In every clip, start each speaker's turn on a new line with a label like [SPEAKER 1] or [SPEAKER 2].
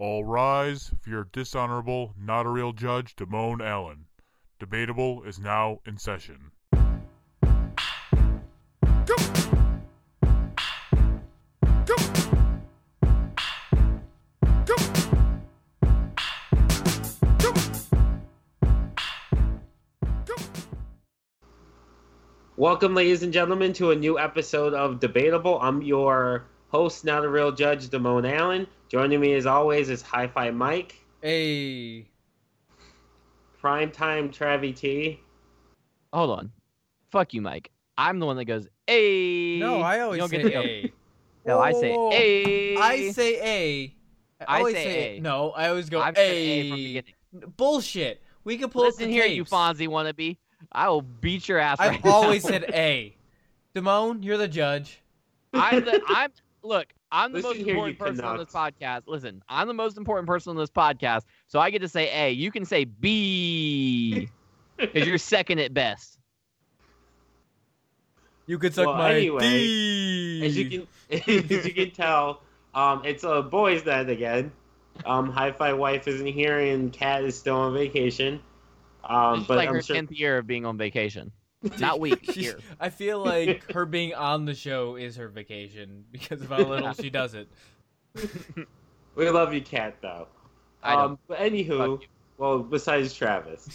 [SPEAKER 1] All rise for your dishonorable, not a real judge, Damone Allen. Debatable is now in session.
[SPEAKER 2] Welcome, ladies and gentlemen, to a new episode of Debatable. I'm your host, not a real judge, Damone Allen. Joining me, as always, is Hi Fi Mike,
[SPEAKER 3] Hey.
[SPEAKER 2] Primetime Travie T,
[SPEAKER 4] Hold on. Fuck you, Mike. I'm the one that goes, hey.
[SPEAKER 3] No, I always
[SPEAKER 4] don't
[SPEAKER 3] say
[SPEAKER 4] get
[SPEAKER 3] A.
[SPEAKER 4] No, I say, a.
[SPEAKER 3] I say A.
[SPEAKER 4] I
[SPEAKER 3] always
[SPEAKER 4] say A.
[SPEAKER 3] No, I always go
[SPEAKER 4] I've
[SPEAKER 3] A.
[SPEAKER 4] said A from the beginning.
[SPEAKER 3] Bullshit. We can pull
[SPEAKER 4] Listen
[SPEAKER 3] up the
[SPEAKER 4] here, you. Fonzie wannabe. I will beat your ass
[SPEAKER 3] I've
[SPEAKER 4] right now.
[SPEAKER 3] always said A. Damone, you're the judge.
[SPEAKER 4] I'm the, I'm, look, I'm the
[SPEAKER 2] Listen
[SPEAKER 4] most important person on this podcast. Listen, I'm the most important person on this podcast, so I get to say A. You can say B, because you're second at best.
[SPEAKER 3] You could suck
[SPEAKER 2] Well,
[SPEAKER 3] my
[SPEAKER 2] anyway,
[SPEAKER 3] D.
[SPEAKER 2] as you can as you can tell, um, it's a boys' night again. Um, Hi Fi wife isn't here, and Kat is still on vacation. Um,
[SPEAKER 4] It's
[SPEAKER 2] but
[SPEAKER 4] like
[SPEAKER 2] I'm
[SPEAKER 4] her
[SPEAKER 2] sure
[SPEAKER 4] 10th year of being on vacation. Not week,
[SPEAKER 3] She's-
[SPEAKER 4] year.
[SPEAKER 3] I feel like her being on the show is her vacation because of how little she does it.
[SPEAKER 2] we love you, Kat, though.
[SPEAKER 4] I.
[SPEAKER 2] Um, but anywho, well, besides Travis,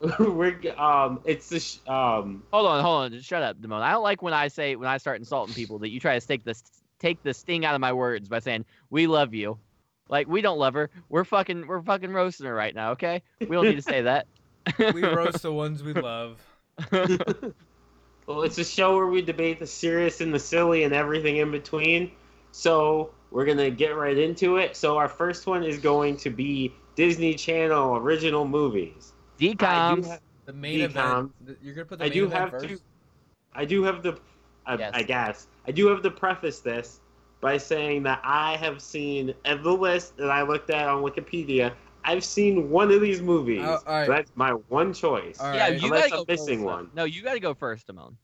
[SPEAKER 2] we're um, it's the sh- um,
[SPEAKER 4] Hold on, hold on. Just shut up, Damone. I don't like when I say when I start insulting people that you try to take this take the sting out of my words by saying we love you. Like we don't love her. We're fucking we're fucking roasting her right now. Okay, we don't need to say that.
[SPEAKER 3] We roast the ones we love.
[SPEAKER 2] well, it's a show where we debate the serious and the silly and everything in between. So we're gonna get right into it. So our first one is going to be Disney Channel original movies. I do
[SPEAKER 4] DComs.
[SPEAKER 2] ha-
[SPEAKER 3] The main
[SPEAKER 2] DCom.
[SPEAKER 3] event. You're gonna put the
[SPEAKER 2] I
[SPEAKER 3] main
[SPEAKER 2] do
[SPEAKER 3] event
[SPEAKER 2] have
[SPEAKER 3] first.
[SPEAKER 2] to. I do have the. I,
[SPEAKER 4] Yes.
[SPEAKER 2] I guess I do have to preface this by saying that I have seen of the list that I looked at on Wikipedia. I've seen one of these movies.
[SPEAKER 3] Oh, all right.
[SPEAKER 2] So that's my one choice.
[SPEAKER 3] All
[SPEAKER 4] yeah,
[SPEAKER 3] right.
[SPEAKER 4] you
[SPEAKER 2] Unless
[SPEAKER 4] gotta
[SPEAKER 2] I'm
[SPEAKER 4] go
[SPEAKER 2] missing
[SPEAKER 4] first.
[SPEAKER 2] one.
[SPEAKER 4] No, you gotta go first, Damone.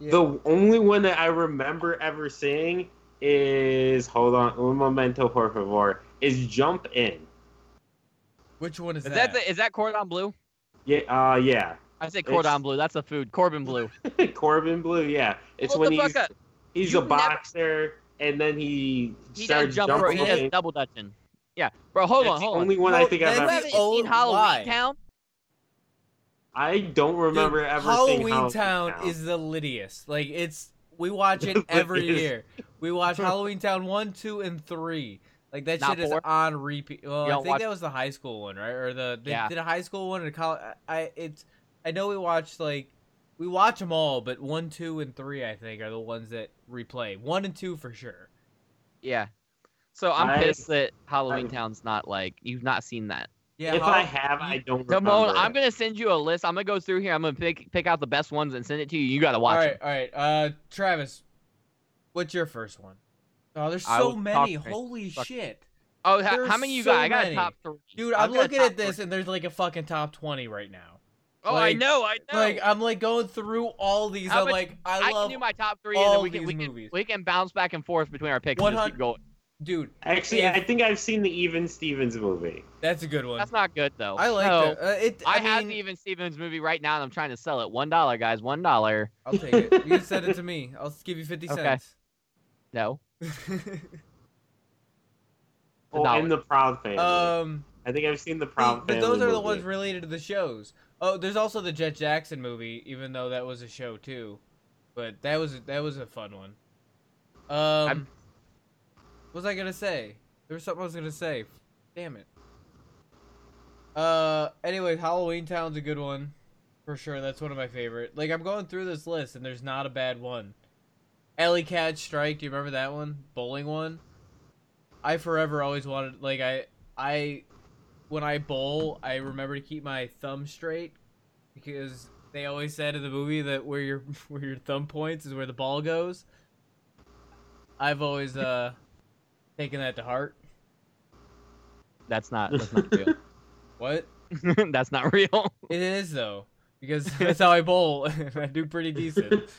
[SPEAKER 3] Yeah.
[SPEAKER 2] The only one that I remember ever seeing is hold on, un momento por favor, is Jump In.
[SPEAKER 3] Which one is,
[SPEAKER 4] Is that the, is that cordon bleu?
[SPEAKER 2] Yeah, uh, yeah.
[SPEAKER 4] I say
[SPEAKER 2] It's-
[SPEAKER 4] cordon bleu. That's a food. Corbin bleu.
[SPEAKER 2] Corbin Bleu, yeah. It's
[SPEAKER 4] Hold
[SPEAKER 2] when he's
[SPEAKER 4] fuck
[SPEAKER 2] he's
[SPEAKER 4] You
[SPEAKER 2] a
[SPEAKER 4] never-
[SPEAKER 2] boxer and then he,
[SPEAKER 4] He
[SPEAKER 2] started
[SPEAKER 4] does jump. Bro,
[SPEAKER 2] jumping.
[SPEAKER 4] he has
[SPEAKER 2] in.
[SPEAKER 4] double dutching. Yeah, bro. Hold
[SPEAKER 2] That's
[SPEAKER 4] on,
[SPEAKER 2] the
[SPEAKER 4] hold on.
[SPEAKER 2] only one I
[SPEAKER 3] Well,
[SPEAKER 2] think I've ever.
[SPEAKER 3] that's-
[SPEAKER 4] haven't
[SPEAKER 3] Oh,
[SPEAKER 4] seen Halloween
[SPEAKER 3] why?
[SPEAKER 4] Town?
[SPEAKER 2] I don't remember
[SPEAKER 3] Dude,
[SPEAKER 2] ever
[SPEAKER 3] Halloween
[SPEAKER 2] seeing Halloween
[SPEAKER 3] Town,
[SPEAKER 2] Town.
[SPEAKER 3] is the littiest. Like it's we watch it every
[SPEAKER 2] littiest.
[SPEAKER 3] year. We watch Halloween Town one, two, and three. Like that
[SPEAKER 4] Not
[SPEAKER 3] shit is
[SPEAKER 4] four?
[SPEAKER 3] on repeat. Well,
[SPEAKER 4] You
[SPEAKER 3] I
[SPEAKER 4] don't
[SPEAKER 3] think
[SPEAKER 4] watch-
[SPEAKER 3] that was the high school one, right? Or the they
[SPEAKER 4] Yeah.
[SPEAKER 3] did a high school one and a college. I it's I know we watched like we watch them all, but one, two, and three I think are the ones that replay. One and two for sure.
[SPEAKER 4] Yeah. So I'm
[SPEAKER 2] I-
[SPEAKER 4] pissed that Halloween
[SPEAKER 2] I-
[SPEAKER 4] Town's not like you've not seen that.
[SPEAKER 3] Yeah,
[SPEAKER 2] if
[SPEAKER 3] Hall-
[SPEAKER 2] I have, I don't remember.
[SPEAKER 4] Damone, I'm gonna send you a list. I'm gonna go through here. I'm gonna pick pick out the best ones and send it to you. You gotta watch
[SPEAKER 3] all
[SPEAKER 4] it.
[SPEAKER 3] right, all right. Uh, Travis, what's your first one? Oh, there's so many.
[SPEAKER 4] talk-
[SPEAKER 3] Holy
[SPEAKER 4] fuck.
[SPEAKER 3] shit.
[SPEAKER 4] Oh, how, how many you
[SPEAKER 3] so
[SPEAKER 4] got? I got a top three.
[SPEAKER 3] Dude,
[SPEAKER 4] I've
[SPEAKER 3] I'm looking at this
[SPEAKER 4] three.
[SPEAKER 3] and there's like a fucking top 20 right now.
[SPEAKER 4] Oh,
[SPEAKER 3] like-
[SPEAKER 4] I know, I know.
[SPEAKER 3] Like I'm like going through all these.
[SPEAKER 4] How
[SPEAKER 3] I'm
[SPEAKER 4] much-
[SPEAKER 3] like I
[SPEAKER 4] I
[SPEAKER 3] love
[SPEAKER 4] can do my top three, and
[SPEAKER 3] all
[SPEAKER 4] then we can
[SPEAKER 3] these
[SPEAKER 4] we can,
[SPEAKER 3] movies.
[SPEAKER 4] we can bounce back and forth between our picks and
[SPEAKER 3] 100
[SPEAKER 4] keep going.
[SPEAKER 3] Dude.
[SPEAKER 2] Actually,
[SPEAKER 3] if-
[SPEAKER 2] I think I've seen the Even Stevens movie.
[SPEAKER 3] That's a good one.
[SPEAKER 4] That's not good though.
[SPEAKER 3] I like
[SPEAKER 4] no,
[SPEAKER 3] it. Uh, it.
[SPEAKER 4] I,
[SPEAKER 3] I,
[SPEAKER 4] have the Even Stevens movie right now, and I'm trying to sell it. One dollar, guys. One dollar.
[SPEAKER 3] I'll take it. You can send it to me. I'll give you 50
[SPEAKER 4] Okay.
[SPEAKER 3] cents.
[SPEAKER 4] No.
[SPEAKER 2] Oh,
[SPEAKER 4] dollar.
[SPEAKER 2] and the Proud Family.
[SPEAKER 3] um,
[SPEAKER 2] I think I've seen the
[SPEAKER 3] the-
[SPEAKER 2] Proud
[SPEAKER 3] but
[SPEAKER 2] Family.
[SPEAKER 3] those are the ones related to the shows. Oh, there's also the Jet Jackson movie, even though that was a show too. But that was that was a fun one. Um, what was I gonna say? There was something I was gonna say. Damn it. Uh, anyway, Halloween Town's a good one, for sure. That's one of my favorite. Like I'm going through this list, and there's not a bad one. Alley Cat Strike. Do you remember that one? Bowling one. I forever always wanted like I I when I bowl, I remember to keep my thumb straight because they always said in the movie that where your where your thumb points is where the ball goes. I've always uh taken that to heart.
[SPEAKER 4] That's not. That's not real.
[SPEAKER 3] What?
[SPEAKER 4] that's not real.
[SPEAKER 3] It is though because that's how I bowl. and I do pretty decent.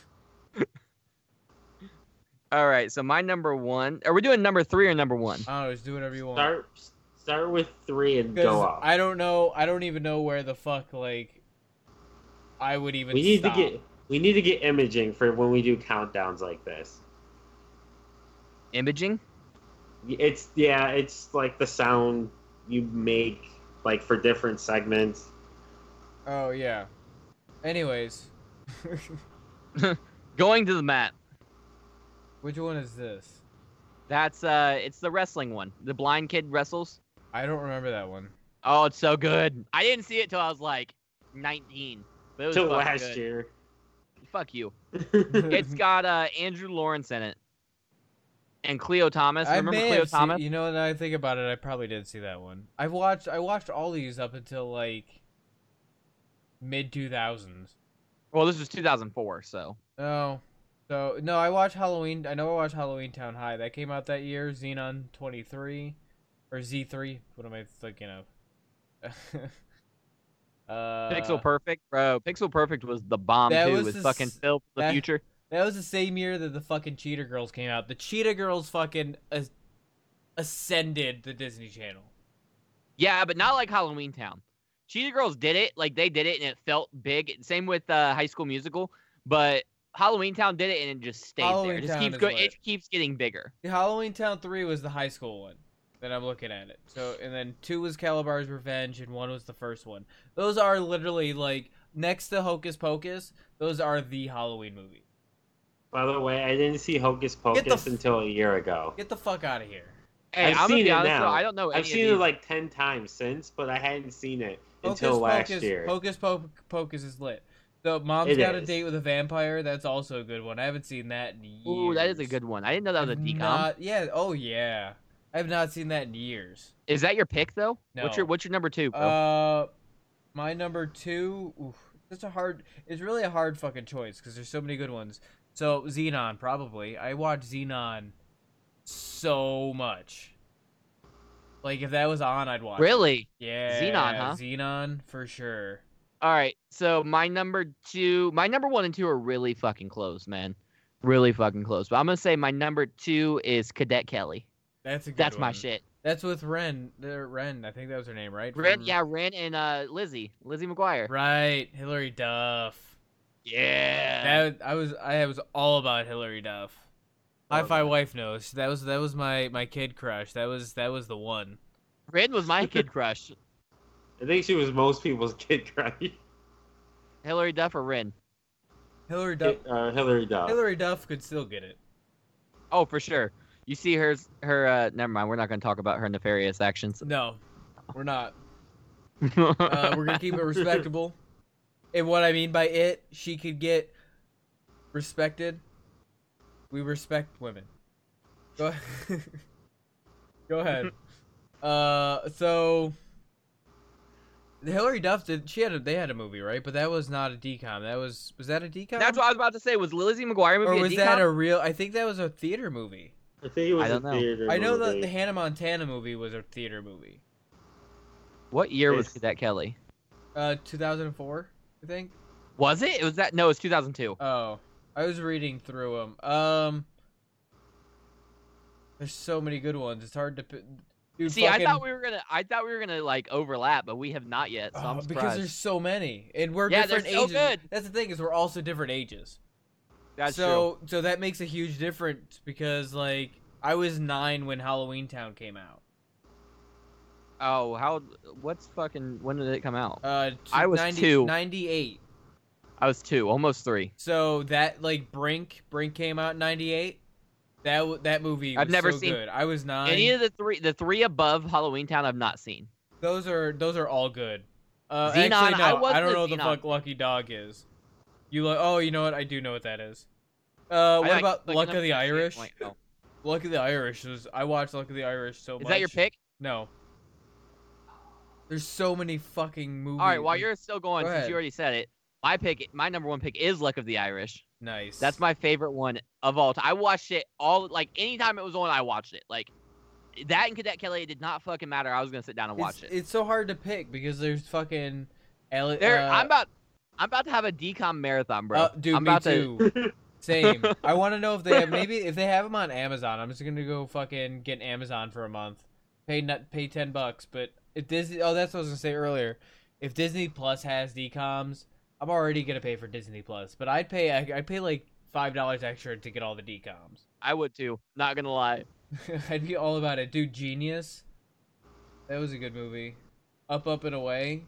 [SPEAKER 4] All right, so my number one. Are we doing number three or number one?
[SPEAKER 3] I. Just do whatever you want.
[SPEAKER 2] Start start with three and go up.
[SPEAKER 3] I don't know. I don't even know where the fuck like I would even.
[SPEAKER 2] we need
[SPEAKER 3] stop.
[SPEAKER 2] to get we need to get imaging for when we do countdowns like this.
[SPEAKER 4] Imaging.
[SPEAKER 2] It's yeah, it's like the sound you make like for different segments.
[SPEAKER 3] Oh yeah. Anyways,
[SPEAKER 4] Going to the mat.
[SPEAKER 3] which one is this?
[SPEAKER 4] That's uh, it's the wrestling one. The blind kid wrestles.
[SPEAKER 3] I don't remember that one.
[SPEAKER 4] Oh, it's so good. I didn't see it till I was like 19, but it was
[SPEAKER 2] Till last
[SPEAKER 4] good.
[SPEAKER 2] year.
[SPEAKER 4] Fuck you. It's got uh Andrew Lawrence in it, and Khleo Thomas.
[SPEAKER 3] I
[SPEAKER 4] Remember
[SPEAKER 3] Khleo seen,
[SPEAKER 4] Thomas?
[SPEAKER 3] You know, now I think about it, I probably did see that one. I've watched. I watched all these up until like mid two thousands.
[SPEAKER 4] Well, this was 2004, so
[SPEAKER 3] No. So no, I watched Halloween. I know I watched Halloween Town High. That came out that year. Zenon twenty three, or Z three. What am I thinking of? uh,
[SPEAKER 4] Pixel Perfect, bro. Pixel Perfect was the bomb too.
[SPEAKER 3] was
[SPEAKER 4] With fucking Phil the
[SPEAKER 3] that-
[SPEAKER 4] future.
[SPEAKER 3] That was the same year that the fucking Cheetah Girls came out. The Cheetah Girls fucking as- ascended the Disney Channel.
[SPEAKER 4] Yeah, but not like Halloween Town. Cheetah Girls did it, like they did it, and it felt big. Same with uh, High School Musical, but Halloween Town did it, and it just stayed there. It just
[SPEAKER 3] Town
[SPEAKER 4] keeps going.
[SPEAKER 3] lit.
[SPEAKER 4] It keeps getting bigger.
[SPEAKER 3] The Halloween Town three was the high school one that I'm looking at it. So and then two was Kalabar's Revenge and one was the first one. Those are literally like next to Hocus Pocus. Those are the Halloween movie.
[SPEAKER 2] By the way, I didn't see Hocus Pocus
[SPEAKER 3] f-
[SPEAKER 2] until a year ago.
[SPEAKER 3] Get the fuck out of here.
[SPEAKER 4] Hey,
[SPEAKER 2] I've
[SPEAKER 4] I'm gonna
[SPEAKER 2] seen
[SPEAKER 4] be
[SPEAKER 2] it
[SPEAKER 4] honest though,
[SPEAKER 2] now.
[SPEAKER 4] I don't know.
[SPEAKER 2] I've seen
[SPEAKER 4] of
[SPEAKER 2] it like ten times since, but I hadn't seen it
[SPEAKER 3] Hocus
[SPEAKER 2] until last
[SPEAKER 3] Pocus,
[SPEAKER 2] year.
[SPEAKER 3] Hocus Po- Pocus is lit. So Mom's
[SPEAKER 2] It
[SPEAKER 3] Got a. Date with a Vampire. That's also a good one. I haven't seen that in years.
[SPEAKER 4] Ooh, that is a good one. I didn't know that was a
[SPEAKER 3] I've
[SPEAKER 4] DCom.
[SPEAKER 3] Not, yeah. Oh yeah. I have not seen that in years.
[SPEAKER 4] Is that your pick though? What's your
[SPEAKER 3] No.
[SPEAKER 4] What's your number two, bro?
[SPEAKER 3] Uh, my number two. Oof, it's a hard. It's really a hard fucking choice because there's so many good ones. So Zenon, probably. I watched Zenon so much. Like if that was on, I'd watch. it.
[SPEAKER 4] really?
[SPEAKER 3] Yeah.
[SPEAKER 4] Zenon, huh?
[SPEAKER 3] Zenon for sure.
[SPEAKER 4] All right. So my number two, my number one and two are really fucking close, man. Really fucking close. But I'm gonna say my number two is Cadet Kelly.
[SPEAKER 3] That's a good
[SPEAKER 4] That's my shit.
[SPEAKER 3] That's with Ren. The Ren. I think that was her name, right?
[SPEAKER 4] Ren,
[SPEAKER 3] From-
[SPEAKER 4] yeah, Ren and uh Lizzie, Lizzie McGuire.
[SPEAKER 3] Right. Hilary Duff.
[SPEAKER 4] Yeah.
[SPEAKER 3] That I was I was all about Hilary Duff. Hi
[SPEAKER 2] Love
[SPEAKER 3] Fi wife knows. That was that was my my kid crush. That was that was the one.
[SPEAKER 4] Ren was my kid crush.
[SPEAKER 2] I think she was most people's kid crush.
[SPEAKER 4] Hilary Duff or Ren?
[SPEAKER 3] Hilary Duff.
[SPEAKER 2] Uh, Hilary Duff.
[SPEAKER 3] Hilary Duff could still get it.
[SPEAKER 4] Oh, for sure. You see hers, her. uh Never mind. We're not gonna talk about her nefarious actions.
[SPEAKER 3] No, we're not. Uh, we're gonna keep it respectable. And what I mean by it, she could get respected. We respect women. Go ahead. Go ahead. Uh, so Hilary Duff did. She had a. They had a movie, right? But that was not a DCom. That was. Was that a DCom?
[SPEAKER 4] That's what I was about to say. Was Lizzie McGuire movie
[SPEAKER 3] Or was
[SPEAKER 4] DCom?
[SPEAKER 3] that a real? I think that was a theater movie.
[SPEAKER 2] I think it was
[SPEAKER 4] I
[SPEAKER 2] a
[SPEAKER 4] don't know.
[SPEAKER 2] theater
[SPEAKER 3] I know that the Hannah Montana movie was a theater movie.
[SPEAKER 4] What year was
[SPEAKER 2] It's-
[SPEAKER 4] Cadet Kelly?
[SPEAKER 3] Uh, 2004, I think.
[SPEAKER 4] Was it? It was that? No, it was 2002.
[SPEAKER 3] Oh, I was reading through them. Um, there's so many good ones. It's hard to. p- Dude,
[SPEAKER 4] See, I thought we were gonna. I thought we were gonna like overlap, but we have not yet. So
[SPEAKER 3] Oh, because there's so many, and we're
[SPEAKER 4] Yeah, they're so
[SPEAKER 3] ages.
[SPEAKER 4] good.
[SPEAKER 3] That's the thing is we're also different ages.
[SPEAKER 4] That's
[SPEAKER 3] so so that makes a huge difference because like I was nine when Halloween Town came out.
[SPEAKER 4] Oh, how? What's fucking? When did it come out?
[SPEAKER 3] Uh, t-
[SPEAKER 4] I was
[SPEAKER 3] 90
[SPEAKER 4] two.
[SPEAKER 3] 98.
[SPEAKER 4] I was two, almost three.
[SPEAKER 3] So that like Brink, Brink came out in '98. That that movie. Was
[SPEAKER 4] I've never
[SPEAKER 3] so
[SPEAKER 4] seen
[SPEAKER 3] good. I was nine.
[SPEAKER 4] Any of the three, the three above Halloween Town, I've not seen.
[SPEAKER 3] Those are those are all good. Uh,
[SPEAKER 4] Zenon,
[SPEAKER 3] actually, no,
[SPEAKER 4] I
[SPEAKER 3] I, don't know what the fuck Lucky Dog is. You like? Oh, you know what? I do know what that is. Uh, what
[SPEAKER 4] like-
[SPEAKER 3] about
[SPEAKER 4] like
[SPEAKER 3] Luck of the
[SPEAKER 4] to see it,
[SPEAKER 3] Irish?
[SPEAKER 4] like, oh.
[SPEAKER 3] Luck of the Irish was. I watched Luck of the Irish so
[SPEAKER 4] Is
[SPEAKER 3] much.
[SPEAKER 4] Is that your pick?
[SPEAKER 3] No. There's so many fucking movies.
[SPEAKER 4] All right, while you're still going,
[SPEAKER 3] Go
[SPEAKER 4] since you already said it, my pick, my number one pick is Luck of the Irish.
[SPEAKER 3] nice.
[SPEAKER 4] That's my favorite one of all time. I watched it all like anytime it was on, I watched it. Like that and Cadet Kelly, it did not fucking matter. I was gonna sit down and watch
[SPEAKER 3] it's,
[SPEAKER 4] it.
[SPEAKER 3] It's so hard to pick because there's fucking. Ellie,
[SPEAKER 4] There,
[SPEAKER 3] uh,
[SPEAKER 4] I'm about, I'm about to have a DCom marathon, bro.
[SPEAKER 3] uh, dude,
[SPEAKER 4] I'm
[SPEAKER 3] me
[SPEAKER 4] about to.
[SPEAKER 3] too. Same. I want to know if they have maybe if they have them on Amazon. I'm just gonna go fucking get Amazon for a month. Pay not pay ten bucks. But if Disney, oh, that's what I was gonna say earlier. If Disney Plus has DComs, I'm already gonna pay for Disney Plus. But I'd pay I- I'd pay like five dollars extra to get all the DComs.
[SPEAKER 4] I would too. Not gonna lie.
[SPEAKER 3] I'd be all about it, dude. Genius. That was a good movie. Up, up and away.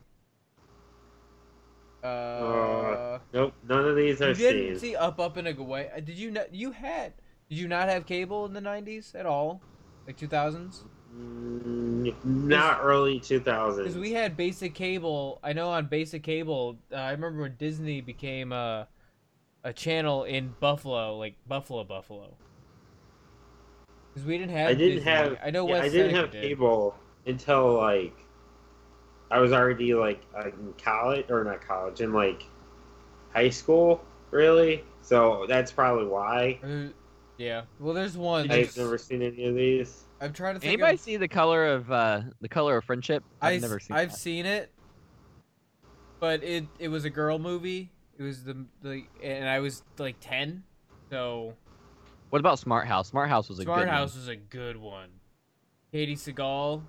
[SPEAKER 3] Uh,
[SPEAKER 2] Uh, Nope, none of these are
[SPEAKER 3] you didn't
[SPEAKER 2] seen.
[SPEAKER 3] see Up, Up and Away. Uh, Did you not? You had? Did you not have cable in the '90s at all? Like 2000s?
[SPEAKER 2] Mm, not early 2000s.
[SPEAKER 3] Because we had basic cable. I know on basic cable. Uh, I remember when Disney became a a channel in Buffalo, like Buffalo, Buffalo. Because we didn't have.
[SPEAKER 2] I didn't
[SPEAKER 3] Disney.
[SPEAKER 2] have.
[SPEAKER 3] I know
[SPEAKER 2] yeah,
[SPEAKER 3] West
[SPEAKER 2] I didn't
[SPEAKER 3] Seneca
[SPEAKER 2] have
[SPEAKER 3] did.
[SPEAKER 2] cable until like I was already like in college or not college in like high school, really. So that's probably why
[SPEAKER 3] Uh, yeah. Well, there's one.
[SPEAKER 2] I've never seen any of these.
[SPEAKER 3] I'm trying to think.
[SPEAKER 4] Anybody
[SPEAKER 3] of,
[SPEAKER 4] see the color of uh the color of friendship? I've
[SPEAKER 3] I,
[SPEAKER 4] never seen. It.
[SPEAKER 3] I've
[SPEAKER 4] that.
[SPEAKER 3] seen it, but it it was a girl movie. It was the the and I was like ten, so
[SPEAKER 4] What about Smart House? Smart House was a
[SPEAKER 3] Smart
[SPEAKER 4] good
[SPEAKER 3] House
[SPEAKER 4] One.
[SPEAKER 3] was a good one. Katey Sagal.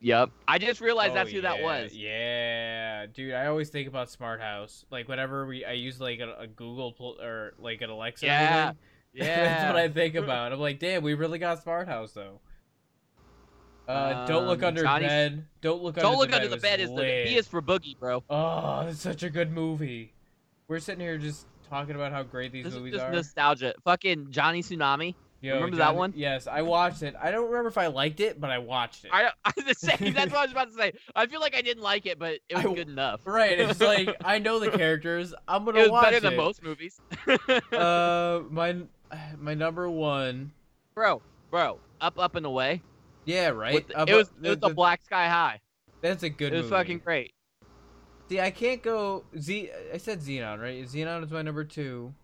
[SPEAKER 4] Yep. I just realized
[SPEAKER 3] Oh,
[SPEAKER 4] that's who that was.
[SPEAKER 3] Yeah, dude. I always think about Smart House. Like whenever we, I use like a, a Google pl- or like an Alexa.
[SPEAKER 4] Yeah. Yeah.
[SPEAKER 3] that's what I think about. I'm like, damn, we really got Smart House though. Uh, don't look
[SPEAKER 4] Um,
[SPEAKER 3] under
[SPEAKER 4] Johnny's-
[SPEAKER 3] bed. Don't look
[SPEAKER 4] Don't
[SPEAKER 3] under
[SPEAKER 4] look
[SPEAKER 3] the bed.
[SPEAKER 4] under the bed. Is the
[SPEAKER 3] lit.
[SPEAKER 4] B is for boogie, bro.
[SPEAKER 3] Oh, it's such a good movie. We're sitting here just talking about how great these
[SPEAKER 4] This is
[SPEAKER 3] movies
[SPEAKER 4] just
[SPEAKER 3] are.
[SPEAKER 4] nostalgia. Fucking Johnny Tsunami.
[SPEAKER 3] Yo,
[SPEAKER 4] remember that one?
[SPEAKER 3] Yes, I watched it. I don't remember if I liked it, but I watched it.
[SPEAKER 4] I, I the same. That's what I was about to say. I feel like I didn't like it, but it was
[SPEAKER 3] I-
[SPEAKER 4] good enough.
[SPEAKER 3] Right, it's like I know the characters. I'm gonna
[SPEAKER 4] It was
[SPEAKER 3] watch
[SPEAKER 4] better
[SPEAKER 3] it.
[SPEAKER 4] than most movies.
[SPEAKER 3] Uh, my my number one.
[SPEAKER 4] bro, bro, up, up and away.
[SPEAKER 3] Yeah, right.
[SPEAKER 4] The-
[SPEAKER 3] Up-
[SPEAKER 4] it was it was the black sky high.
[SPEAKER 3] That's a good. Movie.
[SPEAKER 4] It was
[SPEAKER 3] movie.
[SPEAKER 4] fucking great.
[SPEAKER 3] See, I can't go Z. I said Zenon, right? Zenon is my number two.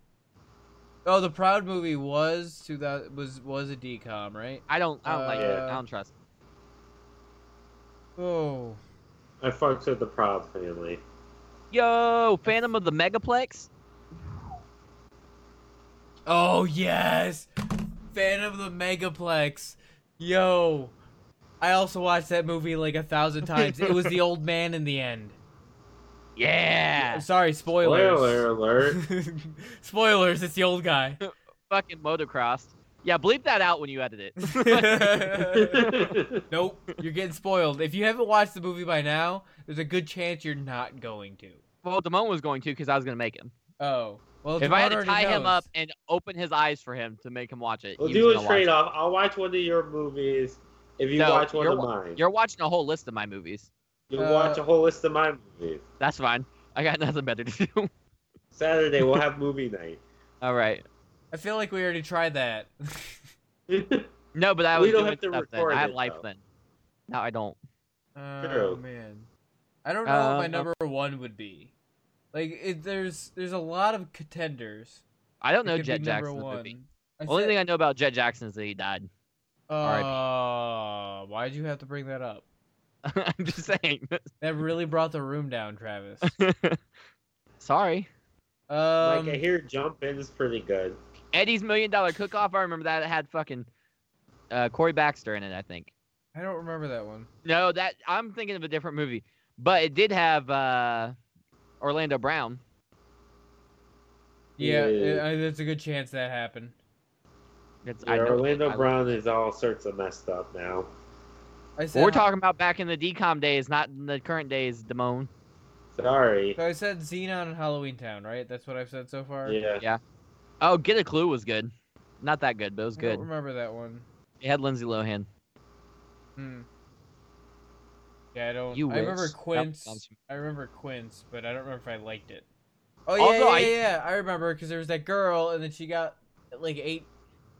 [SPEAKER 3] Oh, the Proud movie was two thousand was was a decom, right?
[SPEAKER 4] I don't I don't like it.
[SPEAKER 3] Uh,
[SPEAKER 4] I don't trust.
[SPEAKER 3] Oh,
[SPEAKER 2] I fucked with the Proud family.
[SPEAKER 4] Yo, Phantom of the Megaplex.
[SPEAKER 3] Oh yes, Phantom of the Megaplex. Yo, I also watched that movie like a thousand times. it was the old man in the end.
[SPEAKER 4] Yeah.
[SPEAKER 3] Oh, sorry, spoilers.
[SPEAKER 2] Spoiler alert.
[SPEAKER 3] Spoilers. It's the old guy.
[SPEAKER 4] Fucking motocross. Yeah, bleep that out when you edit it.
[SPEAKER 3] nope, you're getting spoiled. If you haven't watched the movie by now, there's a good chance you're not going to.
[SPEAKER 4] well, Damone was going to because I was gonna make him.
[SPEAKER 3] Oh, well.
[SPEAKER 4] If I had to tie
[SPEAKER 3] already
[SPEAKER 4] him up and open his eyes for him to make him watch it,
[SPEAKER 2] we'll
[SPEAKER 4] he was
[SPEAKER 2] do a trade off. I'll watch one of your movies if you
[SPEAKER 4] No,
[SPEAKER 2] watch one of mine.
[SPEAKER 4] You're watching a whole list of my movies.
[SPEAKER 2] You'll
[SPEAKER 3] Uh,
[SPEAKER 2] watch a whole list of my movies.
[SPEAKER 4] That's fine. I got nothing better to do.
[SPEAKER 2] Saturday we'll have movie night.
[SPEAKER 4] All right.
[SPEAKER 3] I feel like we already tried that.
[SPEAKER 4] No, but I was We
[SPEAKER 2] don't
[SPEAKER 4] doing
[SPEAKER 2] have to
[SPEAKER 4] stuff then.
[SPEAKER 2] record
[SPEAKER 4] I had life
[SPEAKER 2] though.
[SPEAKER 4] then. Now I don't.
[SPEAKER 3] oh
[SPEAKER 2] True.
[SPEAKER 3] man, I don't know what my
[SPEAKER 4] Uh,
[SPEAKER 3] number one would be. Like, it, there's there's a lot of contenders.
[SPEAKER 4] I don't know
[SPEAKER 3] could
[SPEAKER 4] Jet
[SPEAKER 3] be
[SPEAKER 4] Jackson the
[SPEAKER 3] one.
[SPEAKER 4] movie.
[SPEAKER 3] I
[SPEAKER 4] Only
[SPEAKER 3] said-
[SPEAKER 4] thing I know about Jet Jackson is that he died.
[SPEAKER 3] Uh, why'd you have to bring that up?
[SPEAKER 4] I'm just saying.
[SPEAKER 3] That really brought the room down, Travis.
[SPEAKER 4] Sorry.
[SPEAKER 3] Um,
[SPEAKER 2] like I hear Jump In is pretty good.
[SPEAKER 4] Eddie's Million Dollar Cook Off. I remember that. It had fucking uh, Corey Baxter in it. I think.
[SPEAKER 3] I don't remember that one.
[SPEAKER 4] No, that I'm thinking of a different movie, but it did have uh, Orlando Brown.
[SPEAKER 3] Yeah,
[SPEAKER 2] Yeah.
[SPEAKER 3] that's a good chance that happened.
[SPEAKER 4] It's,
[SPEAKER 2] Yeah,
[SPEAKER 4] I know,
[SPEAKER 2] Orlando
[SPEAKER 4] I-
[SPEAKER 2] Brown is all sorts of messed up now.
[SPEAKER 3] I said
[SPEAKER 4] We're talking about back in the DCom days, not in the current days, Damone.
[SPEAKER 2] Sorry.
[SPEAKER 3] So I said Zenon and Halloween Town, right? That's what I've said so far.
[SPEAKER 2] Yeah. Yeah.
[SPEAKER 4] Oh, Get a Clue was good. Not that good, but it was
[SPEAKER 3] I
[SPEAKER 4] good.
[SPEAKER 3] don't remember that one.
[SPEAKER 4] It had Lindsay Lohan.
[SPEAKER 3] Hmm. Yeah, I don't.
[SPEAKER 4] You
[SPEAKER 3] I remember
[SPEAKER 4] wish. That
[SPEAKER 3] Quints.
[SPEAKER 4] sounds-
[SPEAKER 3] I remember Quints, but I don't remember if I liked it. Oh yeah,
[SPEAKER 4] Also,
[SPEAKER 3] yeah,
[SPEAKER 4] I-
[SPEAKER 3] yeah, yeah. I remember because there was that girl, and then she got like eight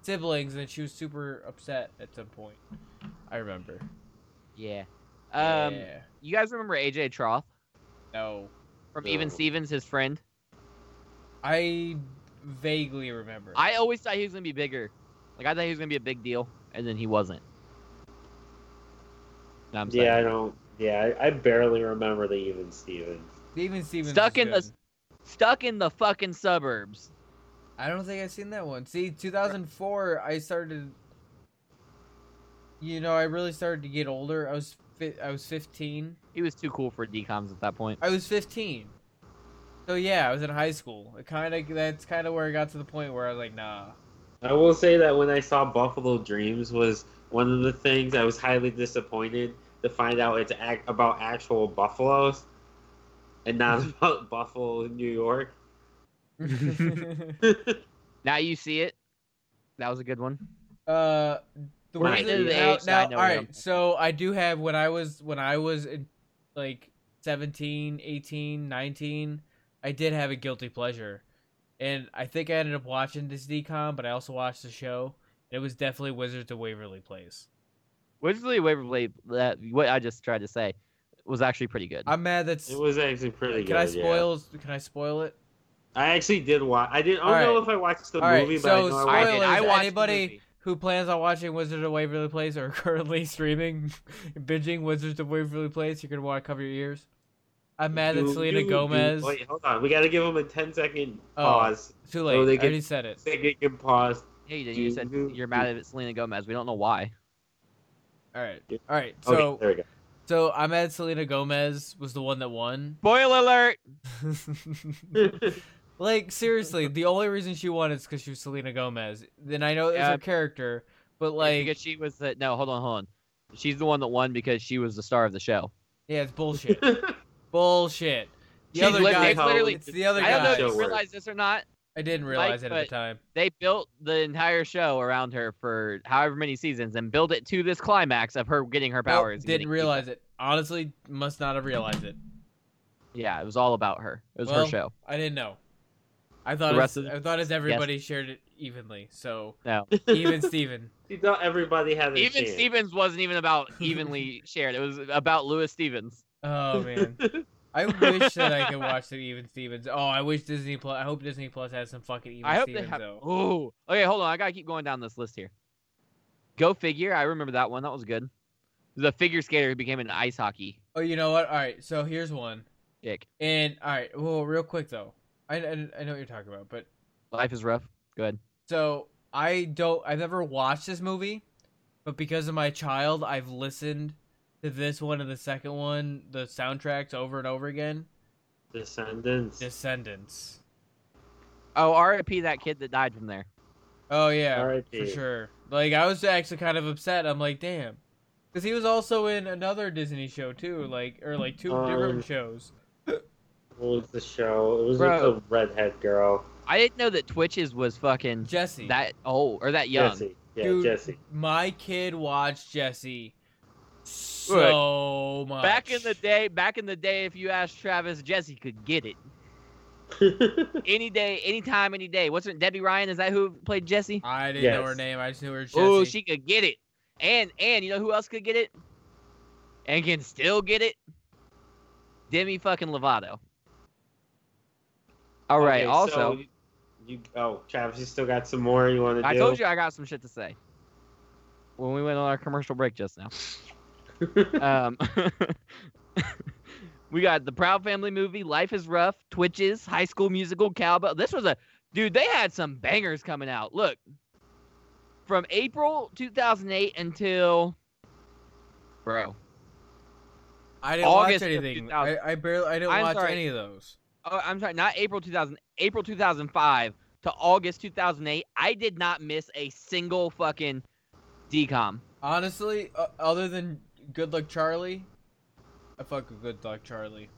[SPEAKER 3] siblings, and then she was super upset at some point. I remember.
[SPEAKER 4] Yeah. Um,
[SPEAKER 3] yeah.
[SPEAKER 4] you guys remember AJ Trauth
[SPEAKER 3] No,
[SPEAKER 4] from Even Stevens, his friend?
[SPEAKER 3] I vaguely remember.
[SPEAKER 4] I always thought he was gonna be bigger. Like I thought he was gonna be a big deal, and then he wasn't. No, I'm
[SPEAKER 2] Yeah, I don't. Yeah, I, I barely remember the Even Stevens.
[SPEAKER 3] Even Stevens
[SPEAKER 4] Stuck
[SPEAKER 3] is
[SPEAKER 4] in the stuck in the fucking suburbs.
[SPEAKER 3] I don't think I've seen that one. See, 2004, I started. You know, I really started to get older. I was fi- I was 15.
[SPEAKER 4] He was too cool for DComs at that point.
[SPEAKER 3] I was 15. So yeah, I was in high school. It kind of that's kind of where I got to the point where I was like, nah.
[SPEAKER 2] I will say that when I saw Buffalo Dreams was one of the things I was highly disappointed to find out it's ac- about actual buffaloes and not about Buffalo, New York.
[SPEAKER 4] Now you see it. That was a good one.
[SPEAKER 3] uh, the
[SPEAKER 2] Right
[SPEAKER 3] reason-
[SPEAKER 2] into the
[SPEAKER 3] now,
[SPEAKER 4] age that
[SPEAKER 3] now-
[SPEAKER 4] know
[SPEAKER 3] all
[SPEAKER 4] what I'm.
[SPEAKER 3] So I do have when I was when I was in, like 17, 18, 19, I did have a guilty pleasure, and I think I ended up watching this decom, but I also watched the show. It was definitely Wizards of Waverly Place.
[SPEAKER 4] Wizards of Waverly, that what I just tried to say, was actually pretty good.
[SPEAKER 3] I'm mad that's.
[SPEAKER 2] It was actually pretty
[SPEAKER 3] Can
[SPEAKER 2] good.
[SPEAKER 3] I
[SPEAKER 2] yeah.
[SPEAKER 3] spoil? Can I spoil it?
[SPEAKER 2] I actually did watch. I didn't. I don't
[SPEAKER 3] All
[SPEAKER 2] know if I watched the
[SPEAKER 3] All right,
[SPEAKER 2] movie, but
[SPEAKER 3] so
[SPEAKER 2] I know I
[SPEAKER 3] spoil-
[SPEAKER 4] I
[SPEAKER 2] watched.
[SPEAKER 4] did. I watched
[SPEAKER 3] anybody-
[SPEAKER 4] The movie.
[SPEAKER 3] Who plans on watching Wizards of Waverly Place or currently streaming, binging Wizards of Waverly Place? You're gonna want to cover your ears. I'm mad that Selena
[SPEAKER 2] you-
[SPEAKER 3] Gomez.
[SPEAKER 2] Wait, hold on. We got to give him a 10 second
[SPEAKER 3] Oh.
[SPEAKER 2] pause.
[SPEAKER 3] Too late.
[SPEAKER 2] Oh, they
[SPEAKER 3] I
[SPEAKER 2] get-
[SPEAKER 3] already said it.
[SPEAKER 2] Second can pause.
[SPEAKER 4] Yeah, you did. You said
[SPEAKER 2] You-
[SPEAKER 4] you're mad at Selena Gomez. We don't know why.
[SPEAKER 3] All right.
[SPEAKER 2] Yeah.
[SPEAKER 3] All right.
[SPEAKER 2] Okay,
[SPEAKER 3] So,
[SPEAKER 2] there we go.
[SPEAKER 3] so I'm mad Selena Gomez was the one that won.
[SPEAKER 4] Spoiler alert!
[SPEAKER 3] like seriously, the only reason she won is because she was Selena Gomez. Then I know it's
[SPEAKER 4] Yeah.
[SPEAKER 3] her character, but
[SPEAKER 4] Like,
[SPEAKER 3] like,
[SPEAKER 4] because she was the no. Hold on, hold on. She's the one that won because she was the star of the show.
[SPEAKER 3] yeah, it's bullshit. bullshit. The
[SPEAKER 4] She's
[SPEAKER 3] other
[SPEAKER 4] lit-
[SPEAKER 3] guy.
[SPEAKER 4] it's literally-
[SPEAKER 3] It's the other
[SPEAKER 4] I don't know if you realize this or not.
[SPEAKER 3] I didn't realize it at the time.
[SPEAKER 4] They built the entire show around her for however many seasons and built it to this climax of her getting her powers. and
[SPEAKER 3] didn't
[SPEAKER 4] getting
[SPEAKER 3] realize it. Honestly, must not have realized it.
[SPEAKER 4] Yeah, it was all about her. It was
[SPEAKER 3] Well,
[SPEAKER 4] her show.
[SPEAKER 3] I didn't know. I thought
[SPEAKER 4] The rest
[SPEAKER 3] it's,
[SPEAKER 4] of the-
[SPEAKER 3] I thought as everybody shared it evenly. So
[SPEAKER 4] No,
[SPEAKER 3] even Steven.
[SPEAKER 2] She thought everybody had a
[SPEAKER 4] even
[SPEAKER 2] chance.
[SPEAKER 4] Stevens wasn't even about evenly shared. It was about Louis Stevens.
[SPEAKER 3] Oh man. I wish that I could watch the Even Stevens. Oh, I wish Disney Plus. I hope Disney Plus has some fucking Even
[SPEAKER 4] I hope
[SPEAKER 3] Stevens
[SPEAKER 4] they have.
[SPEAKER 3] though.
[SPEAKER 4] Oh, okay. Hold on. I gotta keep going down this list here. Go figure. I remember that one. That was good. The figure skater who became an ice hockey
[SPEAKER 3] Oh, you know what? All right. So here's one.
[SPEAKER 4] chick.
[SPEAKER 3] And all right. Well, real quick though. I, I, I know what you're talking about, but
[SPEAKER 4] Life is Ruff. Good.
[SPEAKER 3] so I don't. I've never watched this movie, but because of my child, I've listened this one and the second one, the soundtracks over and over again.
[SPEAKER 2] Descendants.
[SPEAKER 3] Descendants.
[SPEAKER 4] Oh, R.I.P. that kid that died from there.
[SPEAKER 3] Oh yeah,
[SPEAKER 2] R.I.P..
[SPEAKER 3] for sure. Like I was actually kind of upset. I'm like, damn, because he was also in another Disney show too, like or like two
[SPEAKER 2] Um,
[SPEAKER 3] different shows.
[SPEAKER 2] What was the show? It was
[SPEAKER 4] Bro.
[SPEAKER 2] with the redhead girl.
[SPEAKER 4] I didn't know that Twitches was fucking
[SPEAKER 3] Jessie,
[SPEAKER 4] that old or that young.
[SPEAKER 2] Jessie. Yeah,
[SPEAKER 3] Dude,
[SPEAKER 2] Jessie.
[SPEAKER 3] my kid watched Jessie so much.
[SPEAKER 4] Back in the day, back in the day, if you asked Travis, Jessie could get it any day, anytime, any day. What's her Debby Ryan? Is that who played Jessie?
[SPEAKER 3] I didn't know her name. I just knew her.
[SPEAKER 4] Oh, she could get it. And and you know who else could get it? And can still get it? Demi fucking Lovato. All right.
[SPEAKER 2] Okay,
[SPEAKER 4] also,
[SPEAKER 2] so you oh Travis, you still got some more you want to do?
[SPEAKER 4] I told you I got some shit to say when we went on our commercial break just now. Um, we got the Proud Family movie, Life is Ruff, Twitches, High School Musical, Cowbell. This was a dude. They had some bangers coming out. Look, from April 2008 until bro.
[SPEAKER 3] I didn't
[SPEAKER 4] August
[SPEAKER 3] watch anything. I, I barely. I didn't
[SPEAKER 4] I'm
[SPEAKER 3] watch
[SPEAKER 4] sorry.
[SPEAKER 3] any of those.
[SPEAKER 4] Oh, I'm sorry, not April 2000, April 2005 to August 2008. I did not miss a single fucking DCom.
[SPEAKER 3] Honestly, uh, other than Good Luck Charlie, I fuck with Good Luck Charlie.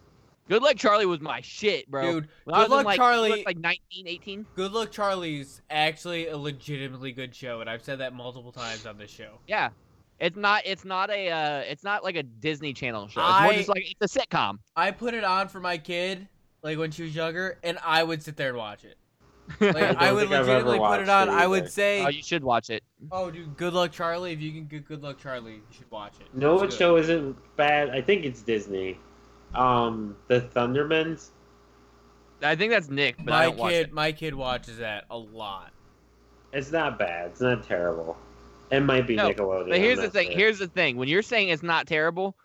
[SPEAKER 4] Good Luck Charlie was my shit, bro.
[SPEAKER 3] Dude,
[SPEAKER 4] When I
[SPEAKER 3] Good Luck
[SPEAKER 4] like,
[SPEAKER 3] Charlie.
[SPEAKER 4] was, like 19, 18.
[SPEAKER 3] Good Luck Charlie's actually a legitimately good show, and I've said that multiple times on this show.
[SPEAKER 4] Yeah. It's not. It's not a. Uh, it's not like a Disney Channel show. It's more just like it's a sitcom.
[SPEAKER 3] I put it on for my kid, like when she was younger, and I would sit there and watch it. Like
[SPEAKER 2] don't
[SPEAKER 3] I, would
[SPEAKER 2] think I've ever
[SPEAKER 3] legitimately put it on.
[SPEAKER 2] it
[SPEAKER 3] I would say,
[SPEAKER 4] oh, you should watch it.
[SPEAKER 3] "Oh, dude, Good Luck Charlie. If you can get Good Luck Charlie, you should watch it."
[SPEAKER 2] No,
[SPEAKER 3] It's
[SPEAKER 2] what
[SPEAKER 3] good.
[SPEAKER 2] show isn't bad? I think it's Disney. Um, the Thundermans.
[SPEAKER 4] I think that's Nick, but I
[SPEAKER 3] My
[SPEAKER 4] don't watch
[SPEAKER 3] kid,
[SPEAKER 4] it.
[SPEAKER 3] my kid watches that a lot.
[SPEAKER 2] It's not bad. It's not terrible. It might be
[SPEAKER 4] No,
[SPEAKER 2] Nickelodeon.
[SPEAKER 4] But here's the thing.
[SPEAKER 2] sure.
[SPEAKER 4] Here's the thing. When you're saying it's not terrible,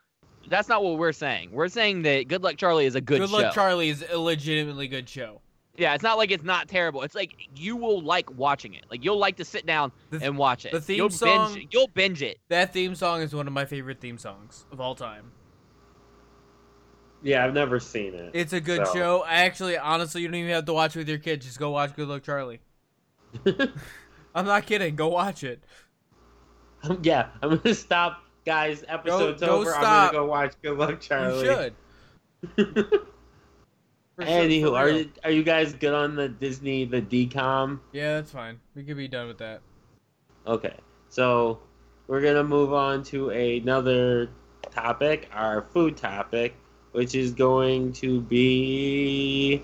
[SPEAKER 4] that's not what we're saying. We're saying that Good Luck Charlie is a good,
[SPEAKER 3] Good
[SPEAKER 4] show.
[SPEAKER 3] Luck Charlie is a legitimately good show.
[SPEAKER 4] Yeah, it's not like it's not terrible. It's like you will like watching it. Like you'll like to sit down
[SPEAKER 3] The-
[SPEAKER 4] and watch it.
[SPEAKER 3] the theme
[SPEAKER 4] you'll
[SPEAKER 3] song-
[SPEAKER 4] binge. You'll binge it.
[SPEAKER 3] That theme song is one of my favorite theme songs of all time.
[SPEAKER 2] Yeah, I've never seen it.
[SPEAKER 3] It's a good
[SPEAKER 2] So-
[SPEAKER 3] show. Actually, honestly, you don't even have to watch it with your kids. Just go watch Good Luck Charlie. I'm not kidding. Go watch it.
[SPEAKER 2] Um, yeah, I'm gonna stop, guys. Episode's
[SPEAKER 3] go
[SPEAKER 2] over. I'm
[SPEAKER 3] stop.
[SPEAKER 2] gonna go watch Good Luck Charlie.
[SPEAKER 3] You should. For sure,
[SPEAKER 2] Anywho,
[SPEAKER 3] for
[SPEAKER 2] are you, are you guys good on the Disney the DCOM?
[SPEAKER 3] Yeah, that's fine. We could be done with that.
[SPEAKER 2] Okay, so we're gonna move on to another topic, our food topic, which is going to be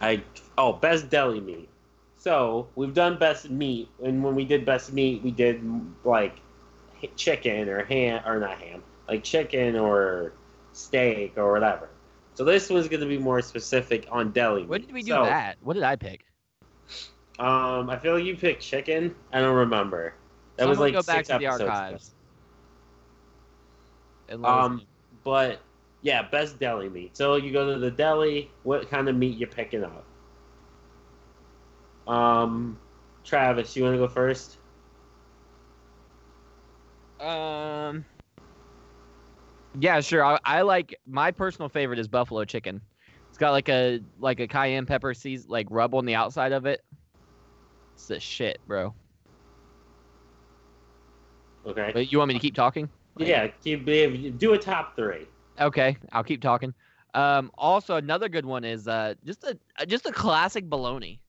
[SPEAKER 2] I oh best deli meat. So we've done best meat, and when we did best meat, we did like chicken or ham or not ham, like chicken or steak or whatever. So this one's gonna be more specific on deli meat.
[SPEAKER 4] When did we do
[SPEAKER 2] So,
[SPEAKER 4] that? What did I pick?
[SPEAKER 2] Um, I feel like you picked chicken. I don't remember. That was
[SPEAKER 4] Someone
[SPEAKER 2] like
[SPEAKER 4] go back to the archives.
[SPEAKER 2] Um, but yeah, best deli meat. So you go to the deli. What kind of meat you picking up? Um, Travis, you want to go first?
[SPEAKER 4] Um. Yeah, sure. I, I like my personal favorite is buffalo chicken. It's got like a like a cayenne pepper seas like rub on the outside of it. It's the shit, bro.
[SPEAKER 2] Okay.
[SPEAKER 4] But you want me to keep talking?
[SPEAKER 2] Yeah, keep do a top three.
[SPEAKER 4] Okay, I'll keep talking. Um, also another good one is uh just a just a classic bologna.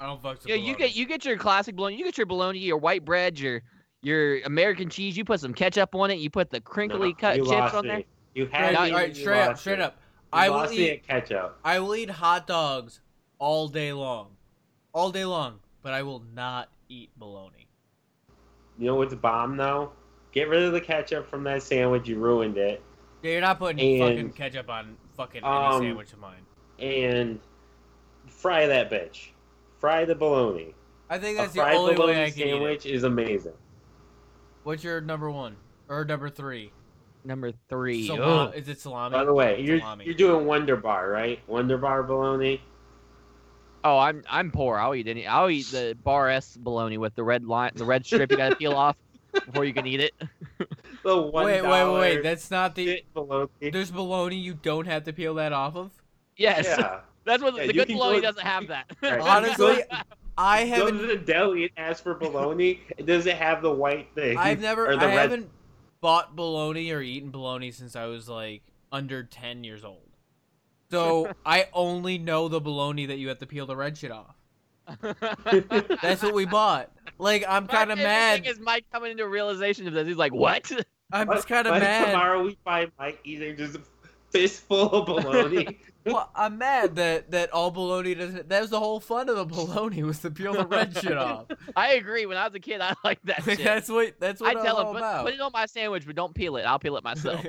[SPEAKER 3] I don't fuck with
[SPEAKER 4] Yeah, you get you get your classic bologna. You get your bologna, your white bread, your your American cheese. You put some ketchup on it. You put the crinkly
[SPEAKER 2] No,
[SPEAKER 4] cut chips on
[SPEAKER 2] me.
[SPEAKER 4] there.
[SPEAKER 2] You
[SPEAKER 3] Straight,
[SPEAKER 2] had
[SPEAKER 3] all
[SPEAKER 2] me.
[SPEAKER 3] right,
[SPEAKER 2] you
[SPEAKER 3] straight up, straight up.
[SPEAKER 2] You
[SPEAKER 3] I will eat.
[SPEAKER 2] ketchup.
[SPEAKER 3] I will eat hot dogs all day long, all day long. But I will not eat bologna.
[SPEAKER 2] You know what's bomb though? Get rid of the ketchup from that sandwich. You ruined it.
[SPEAKER 3] Yeah, you're not putting
[SPEAKER 2] And,
[SPEAKER 3] fucking ketchup on fucking any
[SPEAKER 2] um,
[SPEAKER 3] sandwich of mine.
[SPEAKER 2] And fry that bitch. Fry the bologna.
[SPEAKER 3] I think
[SPEAKER 2] A
[SPEAKER 3] that's the
[SPEAKER 2] fried
[SPEAKER 3] only
[SPEAKER 2] bologna
[SPEAKER 3] way I can eat it.
[SPEAKER 2] sandwich is amazing.
[SPEAKER 3] What's your number one or number three?
[SPEAKER 4] Number three.
[SPEAKER 3] Salami.
[SPEAKER 4] Ugh.
[SPEAKER 3] Is it salami?
[SPEAKER 2] By the way, you're
[SPEAKER 3] Salami.
[SPEAKER 2] you're doing Wunderbar, right? Wunderbar bologna.
[SPEAKER 4] Oh, I'm I'm poor. I'll eat any. I'll eat the bar S bologna with the red line, the red strip you gotta peel off before you can eat it.
[SPEAKER 2] The one
[SPEAKER 3] wait, wait, wait, wait. That's not the.
[SPEAKER 2] shit bologna.
[SPEAKER 3] There's bologna you don't have to peel that off of.
[SPEAKER 4] Yes,
[SPEAKER 2] Yeah.
[SPEAKER 4] that's what
[SPEAKER 2] Yeah,
[SPEAKER 4] the good
[SPEAKER 2] can
[SPEAKER 4] bologna
[SPEAKER 2] go-
[SPEAKER 4] doesn't have that.
[SPEAKER 2] Right.
[SPEAKER 3] Honestly, I have
[SPEAKER 2] Go to
[SPEAKER 3] haven't.
[SPEAKER 2] the deli and ask for bologna. It doesn't have the white thing.
[SPEAKER 3] I've never.
[SPEAKER 2] or the
[SPEAKER 3] I
[SPEAKER 2] red-
[SPEAKER 3] haven't bought bologna or eaten bologna since I was like under ten years old. So I only know the bologna that you have to peel the red shit off. That's what we bought. Like I'm kind of
[SPEAKER 4] favorite
[SPEAKER 3] mad.
[SPEAKER 4] Thing is Mike coming into a realization of this. He's like, "What?"
[SPEAKER 3] I'm just kind of
[SPEAKER 2] what if
[SPEAKER 3] mad.
[SPEAKER 2] Tomorrow we find Mike eating just a fistful of bologna.
[SPEAKER 3] Well, I'm mad that that all bologna doesn't. That was the whole fun of the bologna was to peel the red shit off.
[SPEAKER 4] I agree. When I was a kid, I liked that shit.
[SPEAKER 3] that's what. That's
[SPEAKER 4] I
[SPEAKER 3] what
[SPEAKER 4] tell
[SPEAKER 3] I'm
[SPEAKER 4] him,
[SPEAKER 3] all
[SPEAKER 4] put,
[SPEAKER 3] about.
[SPEAKER 4] put it on my sandwich, but don't peel it. I'll peel it myself.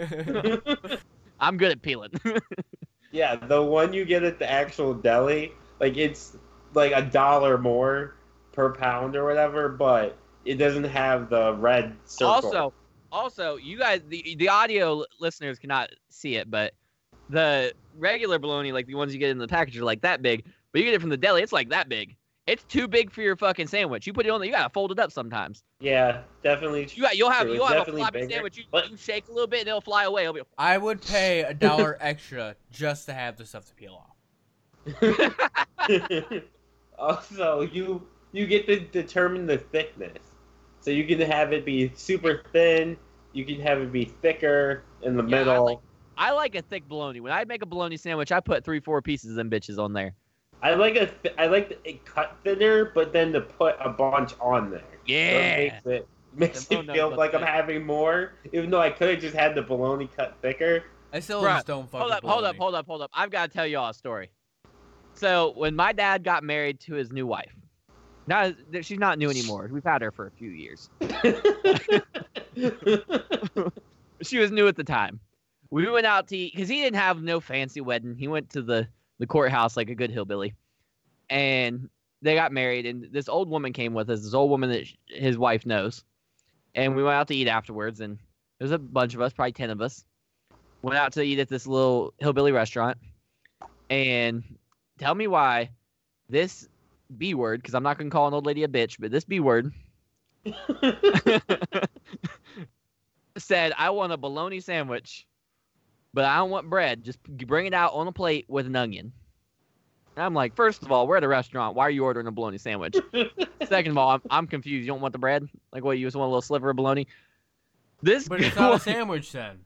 [SPEAKER 4] I'm good at peeling.
[SPEAKER 2] yeah, the one you get at the actual deli, like it's like a dollar more per pound or whatever, but it doesn't have the red circle.
[SPEAKER 4] also, also, you guys, the the audio listeners cannot see it, but the regular bologna, like the ones you get in the package, are like that big. But you get it from the deli, it's like that big. It's too big for your fucking sandwich. You put it on there, you gotta fold it up sometimes.
[SPEAKER 2] yeah, definitely.
[SPEAKER 4] You got, you'll have
[SPEAKER 2] True,
[SPEAKER 4] you'll
[SPEAKER 2] it's
[SPEAKER 4] have a
[SPEAKER 2] definitely
[SPEAKER 4] floppy
[SPEAKER 2] bigger,
[SPEAKER 4] sandwich. You,
[SPEAKER 2] but-
[SPEAKER 4] you shake a little bit and it'll fly away. It'll be
[SPEAKER 3] I would pay a dollar extra just to have the stuff to peel off.
[SPEAKER 2] also, you you get to determine the thickness, so you can have it be super thin. You can have it be thicker in the
[SPEAKER 4] Yeah, I
[SPEAKER 2] middle.
[SPEAKER 4] like- I like a thick bologna. When I make a bologna sandwich, I put three, four pieces of them bitches on there.
[SPEAKER 2] I like a th- I like it cut thinner, but then to put a bunch on there. So
[SPEAKER 4] Yeah.
[SPEAKER 2] it makes it makes
[SPEAKER 4] The
[SPEAKER 2] me feel like
[SPEAKER 4] look
[SPEAKER 2] I'm having more, even though I could have just had the bologna cut thicker.
[SPEAKER 3] I still
[SPEAKER 4] Bruh,
[SPEAKER 3] just don't fuck
[SPEAKER 4] hold
[SPEAKER 3] with
[SPEAKER 4] up, hold up, hold up, hold up. I've got to tell y'all a story. So when my dad got married to his new wife, now she's not new anymore. We've had her for a few years. She was new at the time. We went out to eat because he didn't have no fancy wedding. He went to the the courthouse like a good hillbilly, and they got married. And this old woman came with us. This old woman that sh- his wife knows, and we went out to eat afterwards. And there was a bunch of us, probably ten of us. Went out to eat at this little hillbilly restaurant, and tell me why this B word, because I'm not gonna call an old lady a bitch, but this B word said, "I want a bologna sandwich, but I don't want bread. Just bring it out on a plate with an onion." And I'm like, first of all, we're at a restaurant. Why are you ordering a bologna sandwich? Second of all, I'm, I'm confused. You don't want the bread? Like, what? You just want a little sliver of bologna? This
[SPEAKER 3] But it's not a sandwich then.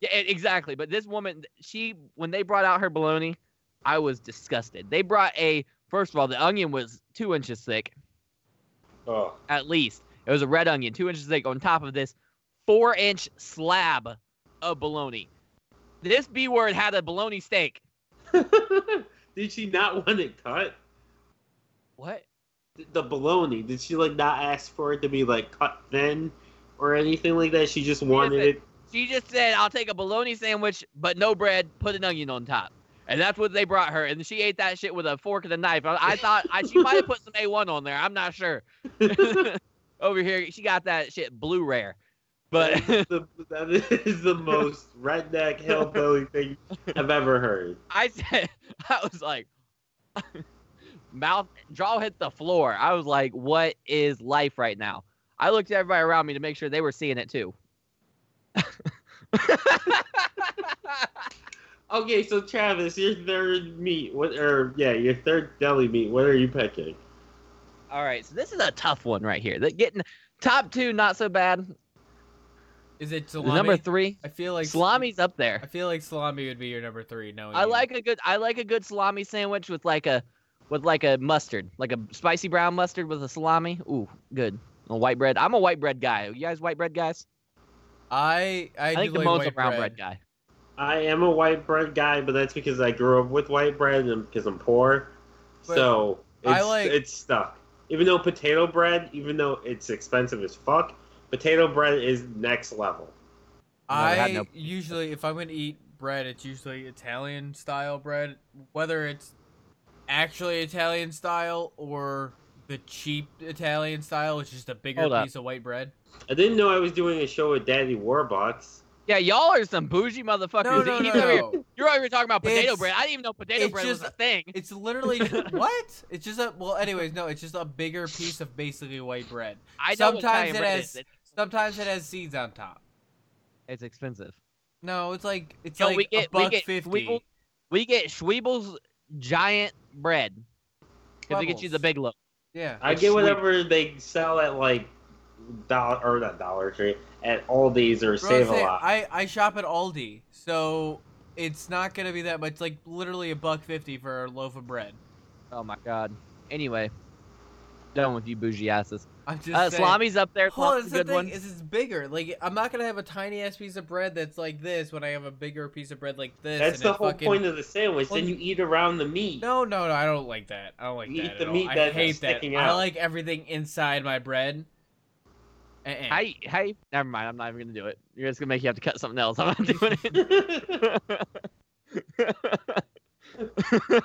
[SPEAKER 4] Yeah, exactly. But this woman, she when they brought out her bologna, I was disgusted. They brought a first of all, the onion was two inches thick
[SPEAKER 2] oh,
[SPEAKER 4] at least. It was a red onion, two inches thick. On top of this, four inch slab of bologna. This B word had a bologna steak.
[SPEAKER 2] did she not want it cut?
[SPEAKER 4] What?
[SPEAKER 2] The bologna. Did she like not ask for it to be like cut thin or anything like that? She just wanted
[SPEAKER 4] said-
[SPEAKER 2] it.
[SPEAKER 4] She just said, "I'll take a bologna sandwich, but no bread. Put an onion on top." And that's what they brought her, and she ate that shit with a fork and a knife. I, I thought I, she might have put some A1 on there. I'm not sure. Over here, she got that shit blue rare, but
[SPEAKER 2] that is the, that is the most redneck hillbilly thing I've ever heard.
[SPEAKER 4] I said, I was like, mouth, jaw hit the floor. I was like, what is life right now? I looked at everybody around me to make sure they were seeing it too.
[SPEAKER 2] Okay, so Travis, your third meat, what or yeah, your third deli meat. What are you picking?
[SPEAKER 4] All right, so this is a tough one right here. That getting top two, not so bad.
[SPEAKER 3] Is it
[SPEAKER 4] The
[SPEAKER 3] salami?
[SPEAKER 4] number three,
[SPEAKER 3] I feel like
[SPEAKER 4] salami's up there.
[SPEAKER 3] I feel like salami would be your number three. No,
[SPEAKER 4] I like a good, I like a good salami sandwich with like a, with like a mustard, like a spicy brown mustard with a salami. Ooh, good. A white bread. I'm a white bread guy. You guys white bread guys?
[SPEAKER 3] I I,
[SPEAKER 4] I, think
[SPEAKER 3] do
[SPEAKER 4] the
[SPEAKER 3] like
[SPEAKER 4] most a
[SPEAKER 3] white
[SPEAKER 4] brown
[SPEAKER 3] bread.
[SPEAKER 4] bread guy.
[SPEAKER 2] I am a white bread guy, but that's because I grew up with white bread and because I'm poor.
[SPEAKER 3] But
[SPEAKER 2] so it's,
[SPEAKER 3] I like-
[SPEAKER 2] it's stuck. Even though potato bread, even though it's expensive as fuck, potato bread is next level.
[SPEAKER 3] I
[SPEAKER 4] no-
[SPEAKER 3] usually, if I'm gonna eat bread, it's usually Italian style bread, whether it's actually Italian style or the cheap Italian style, which is just a bigger
[SPEAKER 4] Hold up.
[SPEAKER 3] piece of white bread.
[SPEAKER 2] I didn't know I was doing a show with Daddy Warbucks.
[SPEAKER 4] Yeah, y'all are some bougie motherfuckers.
[SPEAKER 3] No, no,
[SPEAKER 4] He's
[SPEAKER 3] no.
[SPEAKER 4] Over here, you're over here talking about potato
[SPEAKER 3] It's-
[SPEAKER 4] bread. I didn't even know potato
[SPEAKER 3] it's
[SPEAKER 4] bread was a thing.
[SPEAKER 3] It's literally what? It's just a well. Anyways, no, it's just a bigger piece of basically white bread.
[SPEAKER 4] I know what
[SPEAKER 3] Sometimes it has-
[SPEAKER 4] is. It's,
[SPEAKER 3] Sometimes it has seeds on top.
[SPEAKER 4] it's expensive.
[SPEAKER 3] No, it's like it's
[SPEAKER 4] Yo,
[SPEAKER 3] like
[SPEAKER 4] we get
[SPEAKER 3] a buck
[SPEAKER 4] we get
[SPEAKER 3] fifty.
[SPEAKER 4] Schwebel, we get Schwebel's giant bread because it gets you the big loaf.
[SPEAKER 3] Yeah.
[SPEAKER 2] I get
[SPEAKER 4] sweet.
[SPEAKER 2] whatever they sell at like dollar or not Dollar Tree at Aldi's or
[SPEAKER 3] Bro,
[SPEAKER 2] Save a Lot.
[SPEAKER 3] I I shop at Aldi, so it's not gonna be that much. Like literally a buck fifty for a loaf of bread.
[SPEAKER 4] Oh my god. Anyway, done with you bougie asses.
[SPEAKER 3] I'm just
[SPEAKER 4] Uh,
[SPEAKER 3] saying.
[SPEAKER 4] salami's up there.
[SPEAKER 3] Hold on,
[SPEAKER 4] Salami's
[SPEAKER 3] that's the
[SPEAKER 4] good
[SPEAKER 3] thing
[SPEAKER 4] one.
[SPEAKER 3] is it's bigger. Like I'm not gonna have a tiny ass piece of bread that's like this when I have a bigger piece of bread like this.
[SPEAKER 2] That's
[SPEAKER 3] and
[SPEAKER 2] the
[SPEAKER 3] it
[SPEAKER 2] whole
[SPEAKER 3] fucking...
[SPEAKER 2] point of the sandwich.
[SPEAKER 3] Well,
[SPEAKER 2] then you eat around the meat.
[SPEAKER 3] No, no, no. I don't like that. I don't like
[SPEAKER 2] You
[SPEAKER 3] that.
[SPEAKER 2] eat
[SPEAKER 3] at
[SPEAKER 2] the
[SPEAKER 3] all.
[SPEAKER 2] meat
[SPEAKER 3] I
[SPEAKER 2] that's
[SPEAKER 3] hate that.
[SPEAKER 2] sticking
[SPEAKER 3] I like everything inside my bread. Uh-uh.
[SPEAKER 4] Hey, hey, never mind. I'm not even gonna do it. You're just gonna make you have to cut something else. I'm not doing it.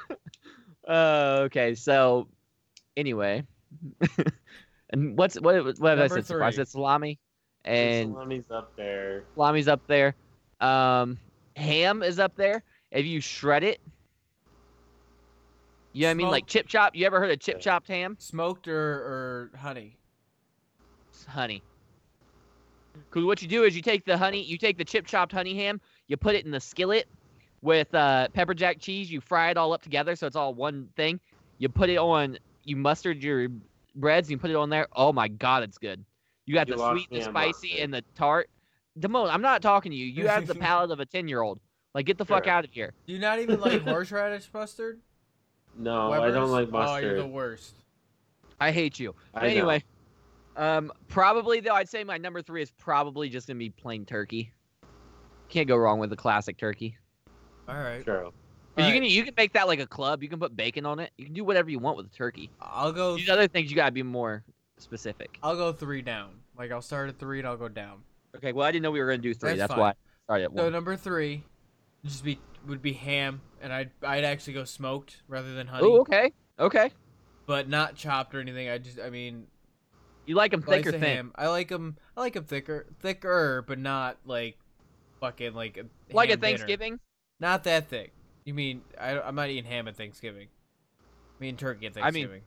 [SPEAKER 4] uh, okay, so anyway, and what's what what have I
[SPEAKER 3] Number
[SPEAKER 4] said? so far? I said salami, and
[SPEAKER 2] salami's up there.
[SPEAKER 4] salami's up there. Um, ham is up there. If you shred it, you know what I mean, like chip chop. You ever heard of chip chopped ham?
[SPEAKER 3] Smoked or, or honey?
[SPEAKER 4] It's honey. Because what you do is you take the honey, you take the chip chopped honey ham, you put it in the skillet with uh, pepper jack cheese. You fry it all up together so it's all one thing. You put it on, you mustard your breads, and you put it on there. Oh my god, it's good. You got
[SPEAKER 2] You
[SPEAKER 4] the sweet, the spicy,
[SPEAKER 2] mustard.
[SPEAKER 4] and the tart. Damone, I'm not talking to you. You have the palate of a ten year old. Like get the fuck out of here.
[SPEAKER 3] Do you not even like horseradish mustard?
[SPEAKER 2] No, I don't like mustard.
[SPEAKER 3] Oh, you're the worst.
[SPEAKER 4] I hate you.
[SPEAKER 2] I
[SPEAKER 4] But
[SPEAKER 2] know.
[SPEAKER 4] Anyway, um, probably though, I'd say my number three is probably just gonna be plain turkey. Can't go wrong with the classic turkey.
[SPEAKER 3] All right.
[SPEAKER 2] True.
[SPEAKER 4] 'Cause you
[SPEAKER 3] Alright.
[SPEAKER 4] can you can make that like a club. You can put bacon on it. You can do whatever you want with a turkey.
[SPEAKER 3] I'll go.
[SPEAKER 4] These other things you gotta be more specific.
[SPEAKER 3] I'll go three down. Like I'll start at three and I'll go down.
[SPEAKER 4] Okay. Well, I didn't know we were gonna do three.
[SPEAKER 3] That's
[SPEAKER 4] That's, why I started
[SPEAKER 3] So
[SPEAKER 4] one.
[SPEAKER 3] number three, just be would be ham, and I'd I'd actually go smoked rather than honey,
[SPEAKER 4] Oh, okay. Okay.
[SPEAKER 3] but not chopped or anything. I just I mean
[SPEAKER 4] You like them
[SPEAKER 3] slice
[SPEAKER 4] thick or thin?
[SPEAKER 3] I like them. I like them thicker, thicker, but not like fucking like a
[SPEAKER 4] Like a
[SPEAKER 3] ham dinner.
[SPEAKER 4] Thanksgiving?
[SPEAKER 3] Not that thick. You mean I, I'm not eating ham at Thanksgiving? I mean turkey at
[SPEAKER 4] I mean,
[SPEAKER 3] Thanksgiving.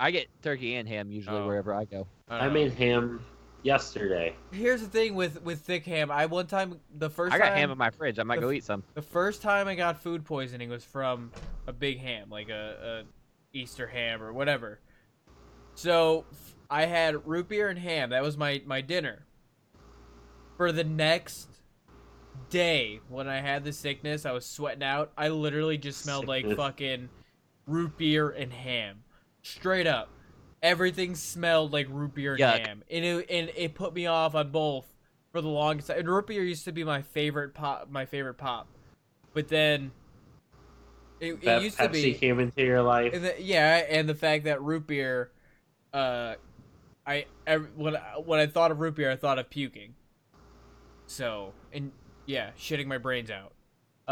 [SPEAKER 4] I get turkey and ham usually
[SPEAKER 3] Oh.
[SPEAKER 4] wherever I go.
[SPEAKER 3] don't
[SPEAKER 2] I made ham yesterday.
[SPEAKER 3] here's the thing with with thick ham. I one time the first
[SPEAKER 4] I got
[SPEAKER 3] time
[SPEAKER 4] ham in my fridge. I might
[SPEAKER 3] the
[SPEAKER 4] go eat some.
[SPEAKER 3] the first time I got food poisoning was from a big ham, like a, a Easter ham or whatever. So f- I had root beer and ham. That was my my dinner. For the next day, when I had the sickness, I was sweating out. I literally just smelled like fucking root beer and ham, straight up. Everything smelled like root beer and
[SPEAKER 4] Yuck.
[SPEAKER 3] ham, and it and it put me off on both for the longest time. And root beer used to be my favorite pop, my favorite pop, but then it, it used
[SPEAKER 2] Pepsi
[SPEAKER 3] to be.
[SPEAKER 2] came into your life.
[SPEAKER 3] And the, yeah, and the fact that root beer, uh, I when I, when I thought of root beer, I thought of puking. So and yeah, shitting my brains out.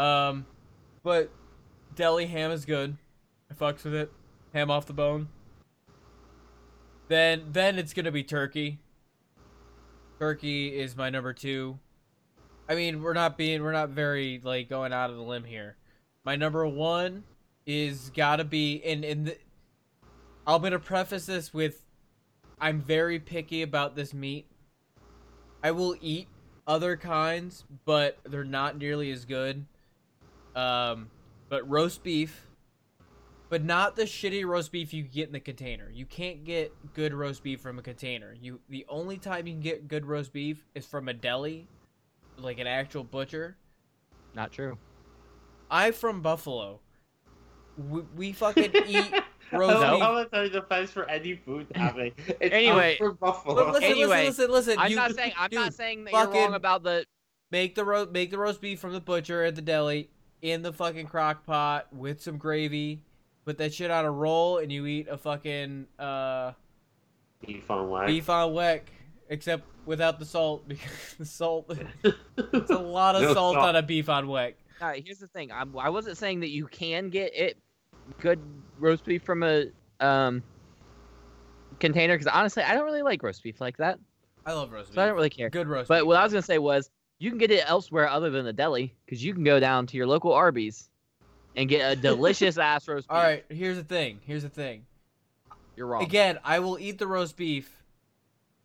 [SPEAKER 3] Um, but deli ham is good. I fucks with it. Ham off the bone. Then then it's gonna be turkey. Turkey is my number two. I mean, we're not being we're not very like going out of the limb here. My number one is gotta be and and the, I'm gonna preface this with I'm very picky about this meat. I will eat other kinds, but they're not nearly as good. Um, but roast beef, but not the shitty roast beef you get in the container. You can't get good roast beef from a container. You the only time you can get good roast beef is from a deli, like an actual butcher.
[SPEAKER 4] Not true.
[SPEAKER 3] I from Buffalo. We, we fucking eat roast
[SPEAKER 2] I
[SPEAKER 3] beef.
[SPEAKER 2] love how that's a defense for any food topic. It's
[SPEAKER 4] Anyway.
[SPEAKER 2] for Buffalo.
[SPEAKER 3] Listen,
[SPEAKER 4] Anyway,
[SPEAKER 3] listen, listen, listen.
[SPEAKER 4] I'm
[SPEAKER 3] you,
[SPEAKER 4] not saying I'm
[SPEAKER 3] dude,
[SPEAKER 4] not saying that you're wrong about the
[SPEAKER 3] make the roast make the roast beef from the butcher at the deli in the fucking crock pot with some gravy. Put that shit on a roll and you eat a fucking uh
[SPEAKER 2] beef on weck.
[SPEAKER 3] beef on weck, except without the salt because the salt it's a lot of
[SPEAKER 2] No
[SPEAKER 3] salt
[SPEAKER 2] salt.
[SPEAKER 3] on a beef on weck.
[SPEAKER 4] All right, here's the thing. I'm, I wasn't saying that you can get it good roast beef from a um container because honestly, I don't really like roast beef like that,
[SPEAKER 3] I love roast beef.
[SPEAKER 4] so I don't really care.
[SPEAKER 3] Good roast
[SPEAKER 4] But
[SPEAKER 3] beef.
[SPEAKER 4] what I was gonna say was you can get it elsewhere other than the deli because you can go down to your local Arby's and get a delicious ass roast beef.
[SPEAKER 3] All right, here's the thing. Here's the thing.
[SPEAKER 4] you're wrong.
[SPEAKER 3] Again, I will eat the roast beef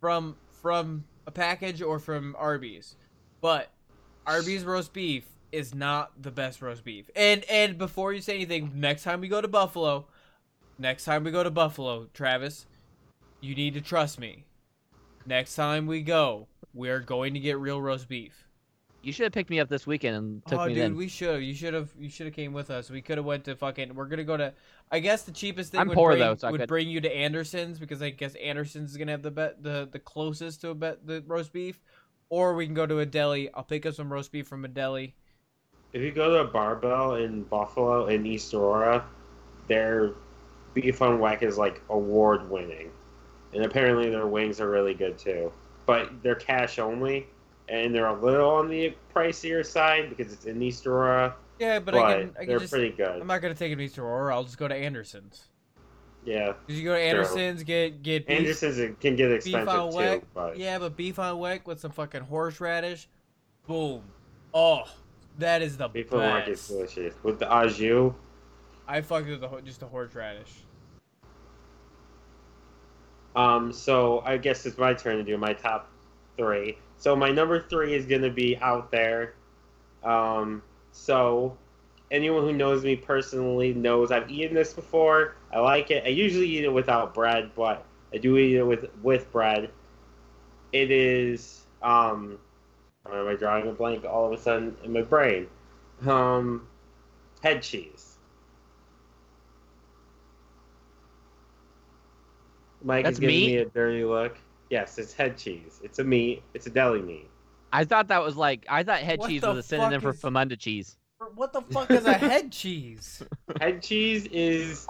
[SPEAKER 3] from from a package or from Arby's, but Arby's roast beef is not the best roast beef. And and before you say anything, next time we go to Buffalo, next time we go to Buffalo, Travis, you need to trust me. Next time we go, we're going to get real roast beef.
[SPEAKER 4] You should have picked me up this weekend and took
[SPEAKER 3] oh,
[SPEAKER 4] me Oh,
[SPEAKER 3] dude,
[SPEAKER 4] then.
[SPEAKER 3] we should. You should have. You should have came with us. We could have went to fucking. We're gonna go to. I guess the cheapest thing
[SPEAKER 4] I'm
[SPEAKER 3] would
[SPEAKER 4] poor,
[SPEAKER 3] bring,
[SPEAKER 4] though, so
[SPEAKER 3] would
[SPEAKER 4] could-
[SPEAKER 3] bring you to Anderson's because I guess Anderson's is gonna have the bet the the closest to a bet the roast beef, or we can go to a deli. I'll pick up some roast beef from a deli.
[SPEAKER 2] If you go to a Bar-Bill in Buffalo in East Aurora, their beef on weck is like award winning, and apparently their wings are really good too. But they're cash only, and they're a little on the pricier side because it's in East Aurora.
[SPEAKER 3] Yeah, but,
[SPEAKER 2] But,
[SPEAKER 3] I can. I
[SPEAKER 2] they're
[SPEAKER 3] can just.
[SPEAKER 2] pretty good.
[SPEAKER 3] I'm not gonna take it to East Aurora. I'll just go to Anderson's.
[SPEAKER 2] yeah,
[SPEAKER 3] Cause you go to Anderson's, get get beef,
[SPEAKER 2] Anderson's can get
[SPEAKER 3] beef
[SPEAKER 2] expensive
[SPEAKER 3] on
[SPEAKER 2] too,
[SPEAKER 3] weck.
[SPEAKER 2] but
[SPEAKER 3] Yeah, but beef on weck with some fucking horseradish, boom. Oh, that is the
[SPEAKER 2] beef on weck is
[SPEAKER 3] best.
[SPEAKER 2] delicious with the au jus.
[SPEAKER 3] I fucked with the just the horseradish.
[SPEAKER 2] Um, so I guess it's my turn to do my top three. So my number three is gonna be out there. Um, so anyone who knows me personally knows I've eaten this before. I like it. I usually eat it without bread, but I do eat it with with bread. It is um, why am I drawing a blank all of a sudden in my brain? Um, head cheese. Mike
[SPEAKER 4] That's
[SPEAKER 2] is giving
[SPEAKER 4] meat?
[SPEAKER 2] me a dirty look. Yes, it's head cheese. It's a meat. It's a deli meat.
[SPEAKER 4] I thought that was like I thought head
[SPEAKER 3] What
[SPEAKER 4] cheese was a synonym
[SPEAKER 3] fuck
[SPEAKER 4] for
[SPEAKER 3] is-
[SPEAKER 4] Famunda cheese.
[SPEAKER 3] What the fuck is a head cheese?
[SPEAKER 2] head cheese is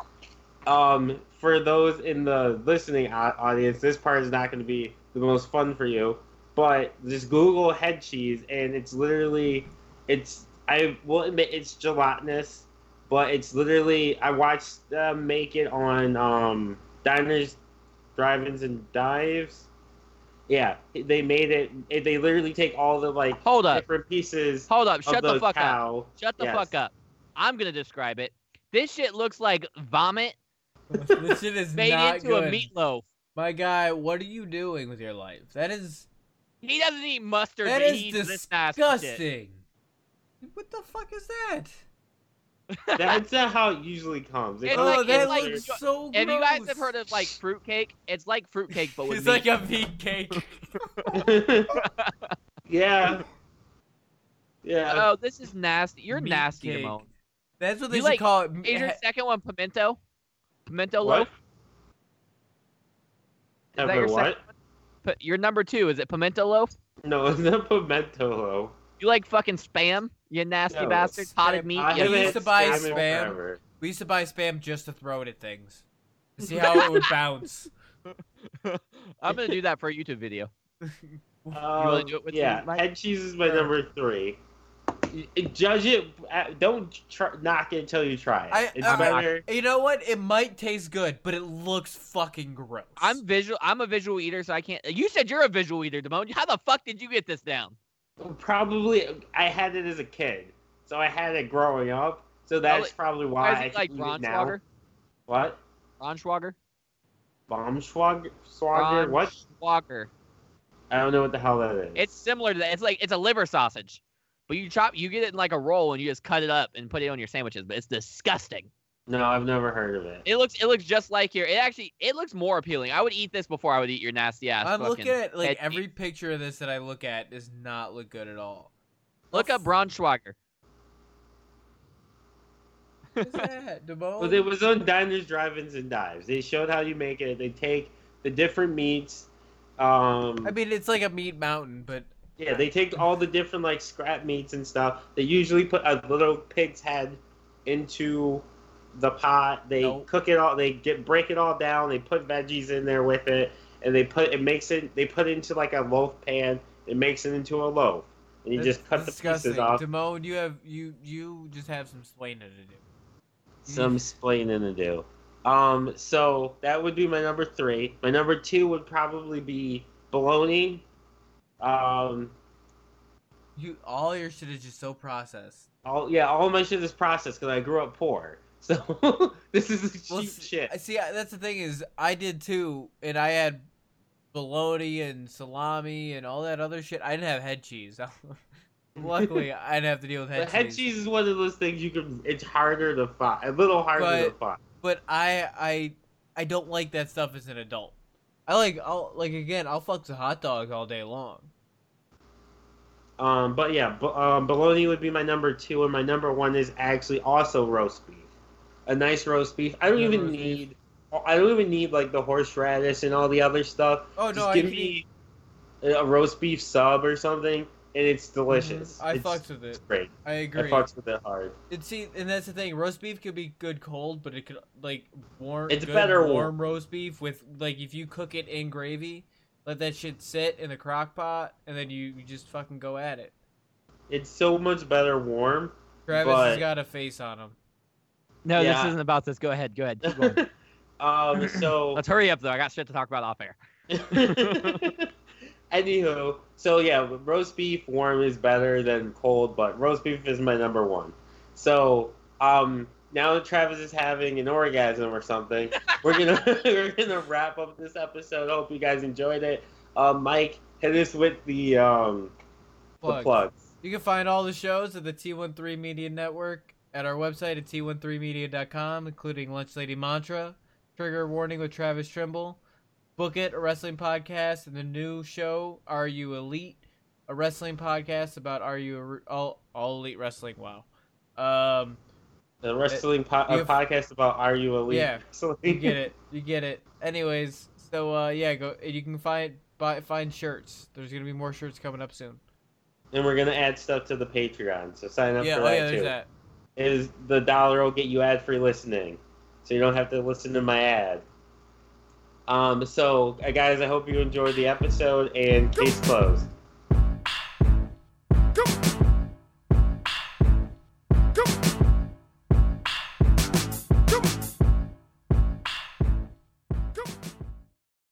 [SPEAKER 2] um for those in the listening audience this part is not going to be the most fun for you but just google head cheese and it's literally it's i will admit it's gelatinous but it's literally i watched them make it on um diners drive-ins and dives yeah they made it it- they literally take all the like
[SPEAKER 4] Hold up.
[SPEAKER 2] different pieces
[SPEAKER 4] Hold up.
[SPEAKER 2] of
[SPEAKER 4] Shut the fuck up. Shut the
[SPEAKER 2] Yes.
[SPEAKER 4] fuck up. I'm gonna describe it. This shit looks like vomit
[SPEAKER 3] this shit is
[SPEAKER 4] Made
[SPEAKER 3] not
[SPEAKER 4] into
[SPEAKER 3] good.
[SPEAKER 4] a meatloaf.
[SPEAKER 3] My guy, what are you doing with your life? That is
[SPEAKER 4] He doesn't eat mustard.
[SPEAKER 3] that
[SPEAKER 4] but
[SPEAKER 3] is
[SPEAKER 4] he eats this nasty shit.
[SPEAKER 3] disgusting. What the fuck is that?
[SPEAKER 2] That's not how it usually comes. It
[SPEAKER 4] It's
[SPEAKER 2] comes
[SPEAKER 3] oh, that
[SPEAKER 4] it's like-
[SPEAKER 3] looks so gross.
[SPEAKER 4] If you guys have heard of like fruitcake, it's like fruitcake but with
[SPEAKER 3] It's
[SPEAKER 4] meat.
[SPEAKER 3] like a meat cake.
[SPEAKER 2] yeah. Yeah.
[SPEAKER 4] Oh, this is nasty. You're
[SPEAKER 3] Meat
[SPEAKER 4] nasty,
[SPEAKER 3] cake.
[SPEAKER 4] Damone.
[SPEAKER 3] That's what they
[SPEAKER 4] You
[SPEAKER 3] should
[SPEAKER 4] like-
[SPEAKER 3] call it.
[SPEAKER 4] Is your second one pimento? Pimento
[SPEAKER 2] What?
[SPEAKER 4] loaf? Is that
[SPEAKER 2] Ever
[SPEAKER 4] your
[SPEAKER 2] what?
[SPEAKER 4] Second one? Your number two is it pimento loaf?
[SPEAKER 2] No, it's not pimento loaf.
[SPEAKER 4] You like fucking spam? You nasty
[SPEAKER 2] No,
[SPEAKER 4] bastard. Potted meat.
[SPEAKER 2] I
[SPEAKER 3] We
[SPEAKER 4] you-
[SPEAKER 3] used to buy
[SPEAKER 2] in
[SPEAKER 3] spam. We used to buy spam just to throw it at things. See how it would bounce.
[SPEAKER 4] I'm gonna do that for a YouTube video.
[SPEAKER 2] Um,
[SPEAKER 4] do it with
[SPEAKER 2] yeah,
[SPEAKER 4] me,
[SPEAKER 2] head cheese is my number three. Y- Judge it. uh, Don't try, knock it until you try it.
[SPEAKER 3] I-
[SPEAKER 2] it's
[SPEAKER 3] I-
[SPEAKER 2] better.
[SPEAKER 3] You know what? It might taste good, but it looks fucking gross.
[SPEAKER 4] I'm visual. I'm a visual eater, so I can't. You said you're a visual eater, Damone. How the fuck did you get this down?
[SPEAKER 2] Probably, I had it as a kid, so I had it growing up. So that's
[SPEAKER 4] it-
[SPEAKER 2] probably
[SPEAKER 4] Why
[SPEAKER 2] why
[SPEAKER 4] is
[SPEAKER 2] I
[SPEAKER 4] it like
[SPEAKER 2] can eat it now.
[SPEAKER 4] Braunschweiger?
[SPEAKER 2] What?
[SPEAKER 4] Braunschweiger?
[SPEAKER 2] Baumschwager? Schwager? What?
[SPEAKER 4] Braunschweiger.
[SPEAKER 2] I don't know what the hell that is.
[SPEAKER 4] It's similar to that. It's like it's a liver sausage, but you chop, you get it in like a roll, and you just cut it up and put it on your sandwiches. But it's disgusting.
[SPEAKER 2] no, I've never heard of it.
[SPEAKER 4] It looks, it looks just like your. It actually, it looks more appealing. I would eat this before I would eat your nasty ass.
[SPEAKER 3] I'm
[SPEAKER 4] fucking
[SPEAKER 3] looking at like
[SPEAKER 4] head
[SPEAKER 3] every
[SPEAKER 4] cheese.
[SPEAKER 3] picture of this that I look at does not look good at all.
[SPEAKER 4] Look up Braunschweiger.
[SPEAKER 3] What's that, Demo?
[SPEAKER 2] Well, it was on Diners, Drive-ins, and Dives. They showed how you make it. They take the different meats. Um,
[SPEAKER 3] I mean, it's like a meat mountain, but
[SPEAKER 2] yeah, they take all the different like scrap meats and stuff. They usually put a little pig's head into the pot. They
[SPEAKER 3] Nope.
[SPEAKER 2] cook it all. They get break it all down. They put veggies in there with it, and they put it makes it. They put it into like a loaf pan. It makes it into a loaf, and you
[SPEAKER 3] that's
[SPEAKER 2] just cut the
[SPEAKER 3] disgusting.
[SPEAKER 2] pieces off.
[SPEAKER 3] Damone, you have you you just have some splaining to do.
[SPEAKER 2] some splaining to do. Um, so that would be my number three. My number two would probably be bologna. Um,
[SPEAKER 3] You all your shit is just so processed.
[SPEAKER 2] all yeah, all my shit is processed because I grew up poor. So this is cheap
[SPEAKER 3] Well, see,
[SPEAKER 2] shit.
[SPEAKER 3] see, that's the thing is, I did too, and I had bologna and salami and all that other shit. I didn't have head cheese. Luckily, I didn't have to deal with head
[SPEAKER 2] But head
[SPEAKER 3] cheese.
[SPEAKER 2] cheese is one of those things you can. It's harder to find. A little harder to find.
[SPEAKER 3] But I, I, I don't like that stuff as an adult. I like, I'll like again, I'll fuck the hot dog all day long.
[SPEAKER 2] Um, but yeah, bo- um, bologna would be my number two, and my number one is actually also roast beef. A nice roast beef. I don't
[SPEAKER 3] Yeah,
[SPEAKER 2] even
[SPEAKER 3] roast beef.
[SPEAKER 2] need. I don't even need like the horseradish and all the other stuff.
[SPEAKER 3] Oh no,
[SPEAKER 2] Just give me a roast beef sub or something, and it's delicious.
[SPEAKER 3] Mhm. I
[SPEAKER 2] it's
[SPEAKER 3] fucks with it.
[SPEAKER 2] great.
[SPEAKER 3] I agree.
[SPEAKER 2] I
[SPEAKER 3] agree.
[SPEAKER 2] fucks with it hard.
[SPEAKER 3] And see, and that's the thing. Roast beef could be good cold, but it could like warm.
[SPEAKER 2] It's
[SPEAKER 3] good
[SPEAKER 2] better
[SPEAKER 3] warm
[SPEAKER 2] warm.
[SPEAKER 3] roast beef with like if you cook it in gravy, let that shit sit in the crock pot, and then you, you just fucking go at it.
[SPEAKER 2] It's so much better warm.
[SPEAKER 3] Travis has got a face on him.
[SPEAKER 4] No,
[SPEAKER 2] Yeah.
[SPEAKER 4] this isn't about this. Go ahead. Go ahead. Keep going.
[SPEAKER 2] um. So.
[SPEAKER 4] Let's hurry up though. I got shit to talk about off air.
[SPEAKER 2] Anywho, so yeah, roast beef warm is better than cold, but roast beef is my number one. So, um, now that Travis is having an orgasm or something, we're gonna we're gonna wrap up this episode. Hope you guys enjoyed it. Um, Mike, hit us with the um the
[SPEAKER 3] Plugs.
[SPEAKER 2] plugs.
[SPEAKER 3] You can find all the shows at the T1three Media Network at our website at t1threemedia.com, including Lunch Lady Mantra, Trigger Warning with Travis Trimble, Book It, a wrestling podcast, and the new show, Are You Elite, a wrestling podcast about Are You all, all Elite Wrestling. Wow. Um,
[SPEAKER 2] The wrestling po-
[SPEAKER 3] have-
[SPEAKER 2] podcast about Are You Elite?
[SPEAKER 3] Yeah, you get it. You get it. Anyways, so uh, yeah, go. You can find buy find shirts. There's gonna be more shirts coming up soon.
[SPEAKER 2] and we're gonna add stuff to the Patreon, so sign up
[SPEAKER 3] Yeah,
[SPEAKER 2] for
[SPEAKER 3] oh
[SPEAKER 2] that
[SPEAKER 3] yeah,
[SPEAKER 2] too.
[SPEAKER 3] that.
[SPEAKER 2] Is the dollar will get you ad free listening, so you don't have to listen to my ad. Um, so guys, I hope you enjoyed the episode and case closed.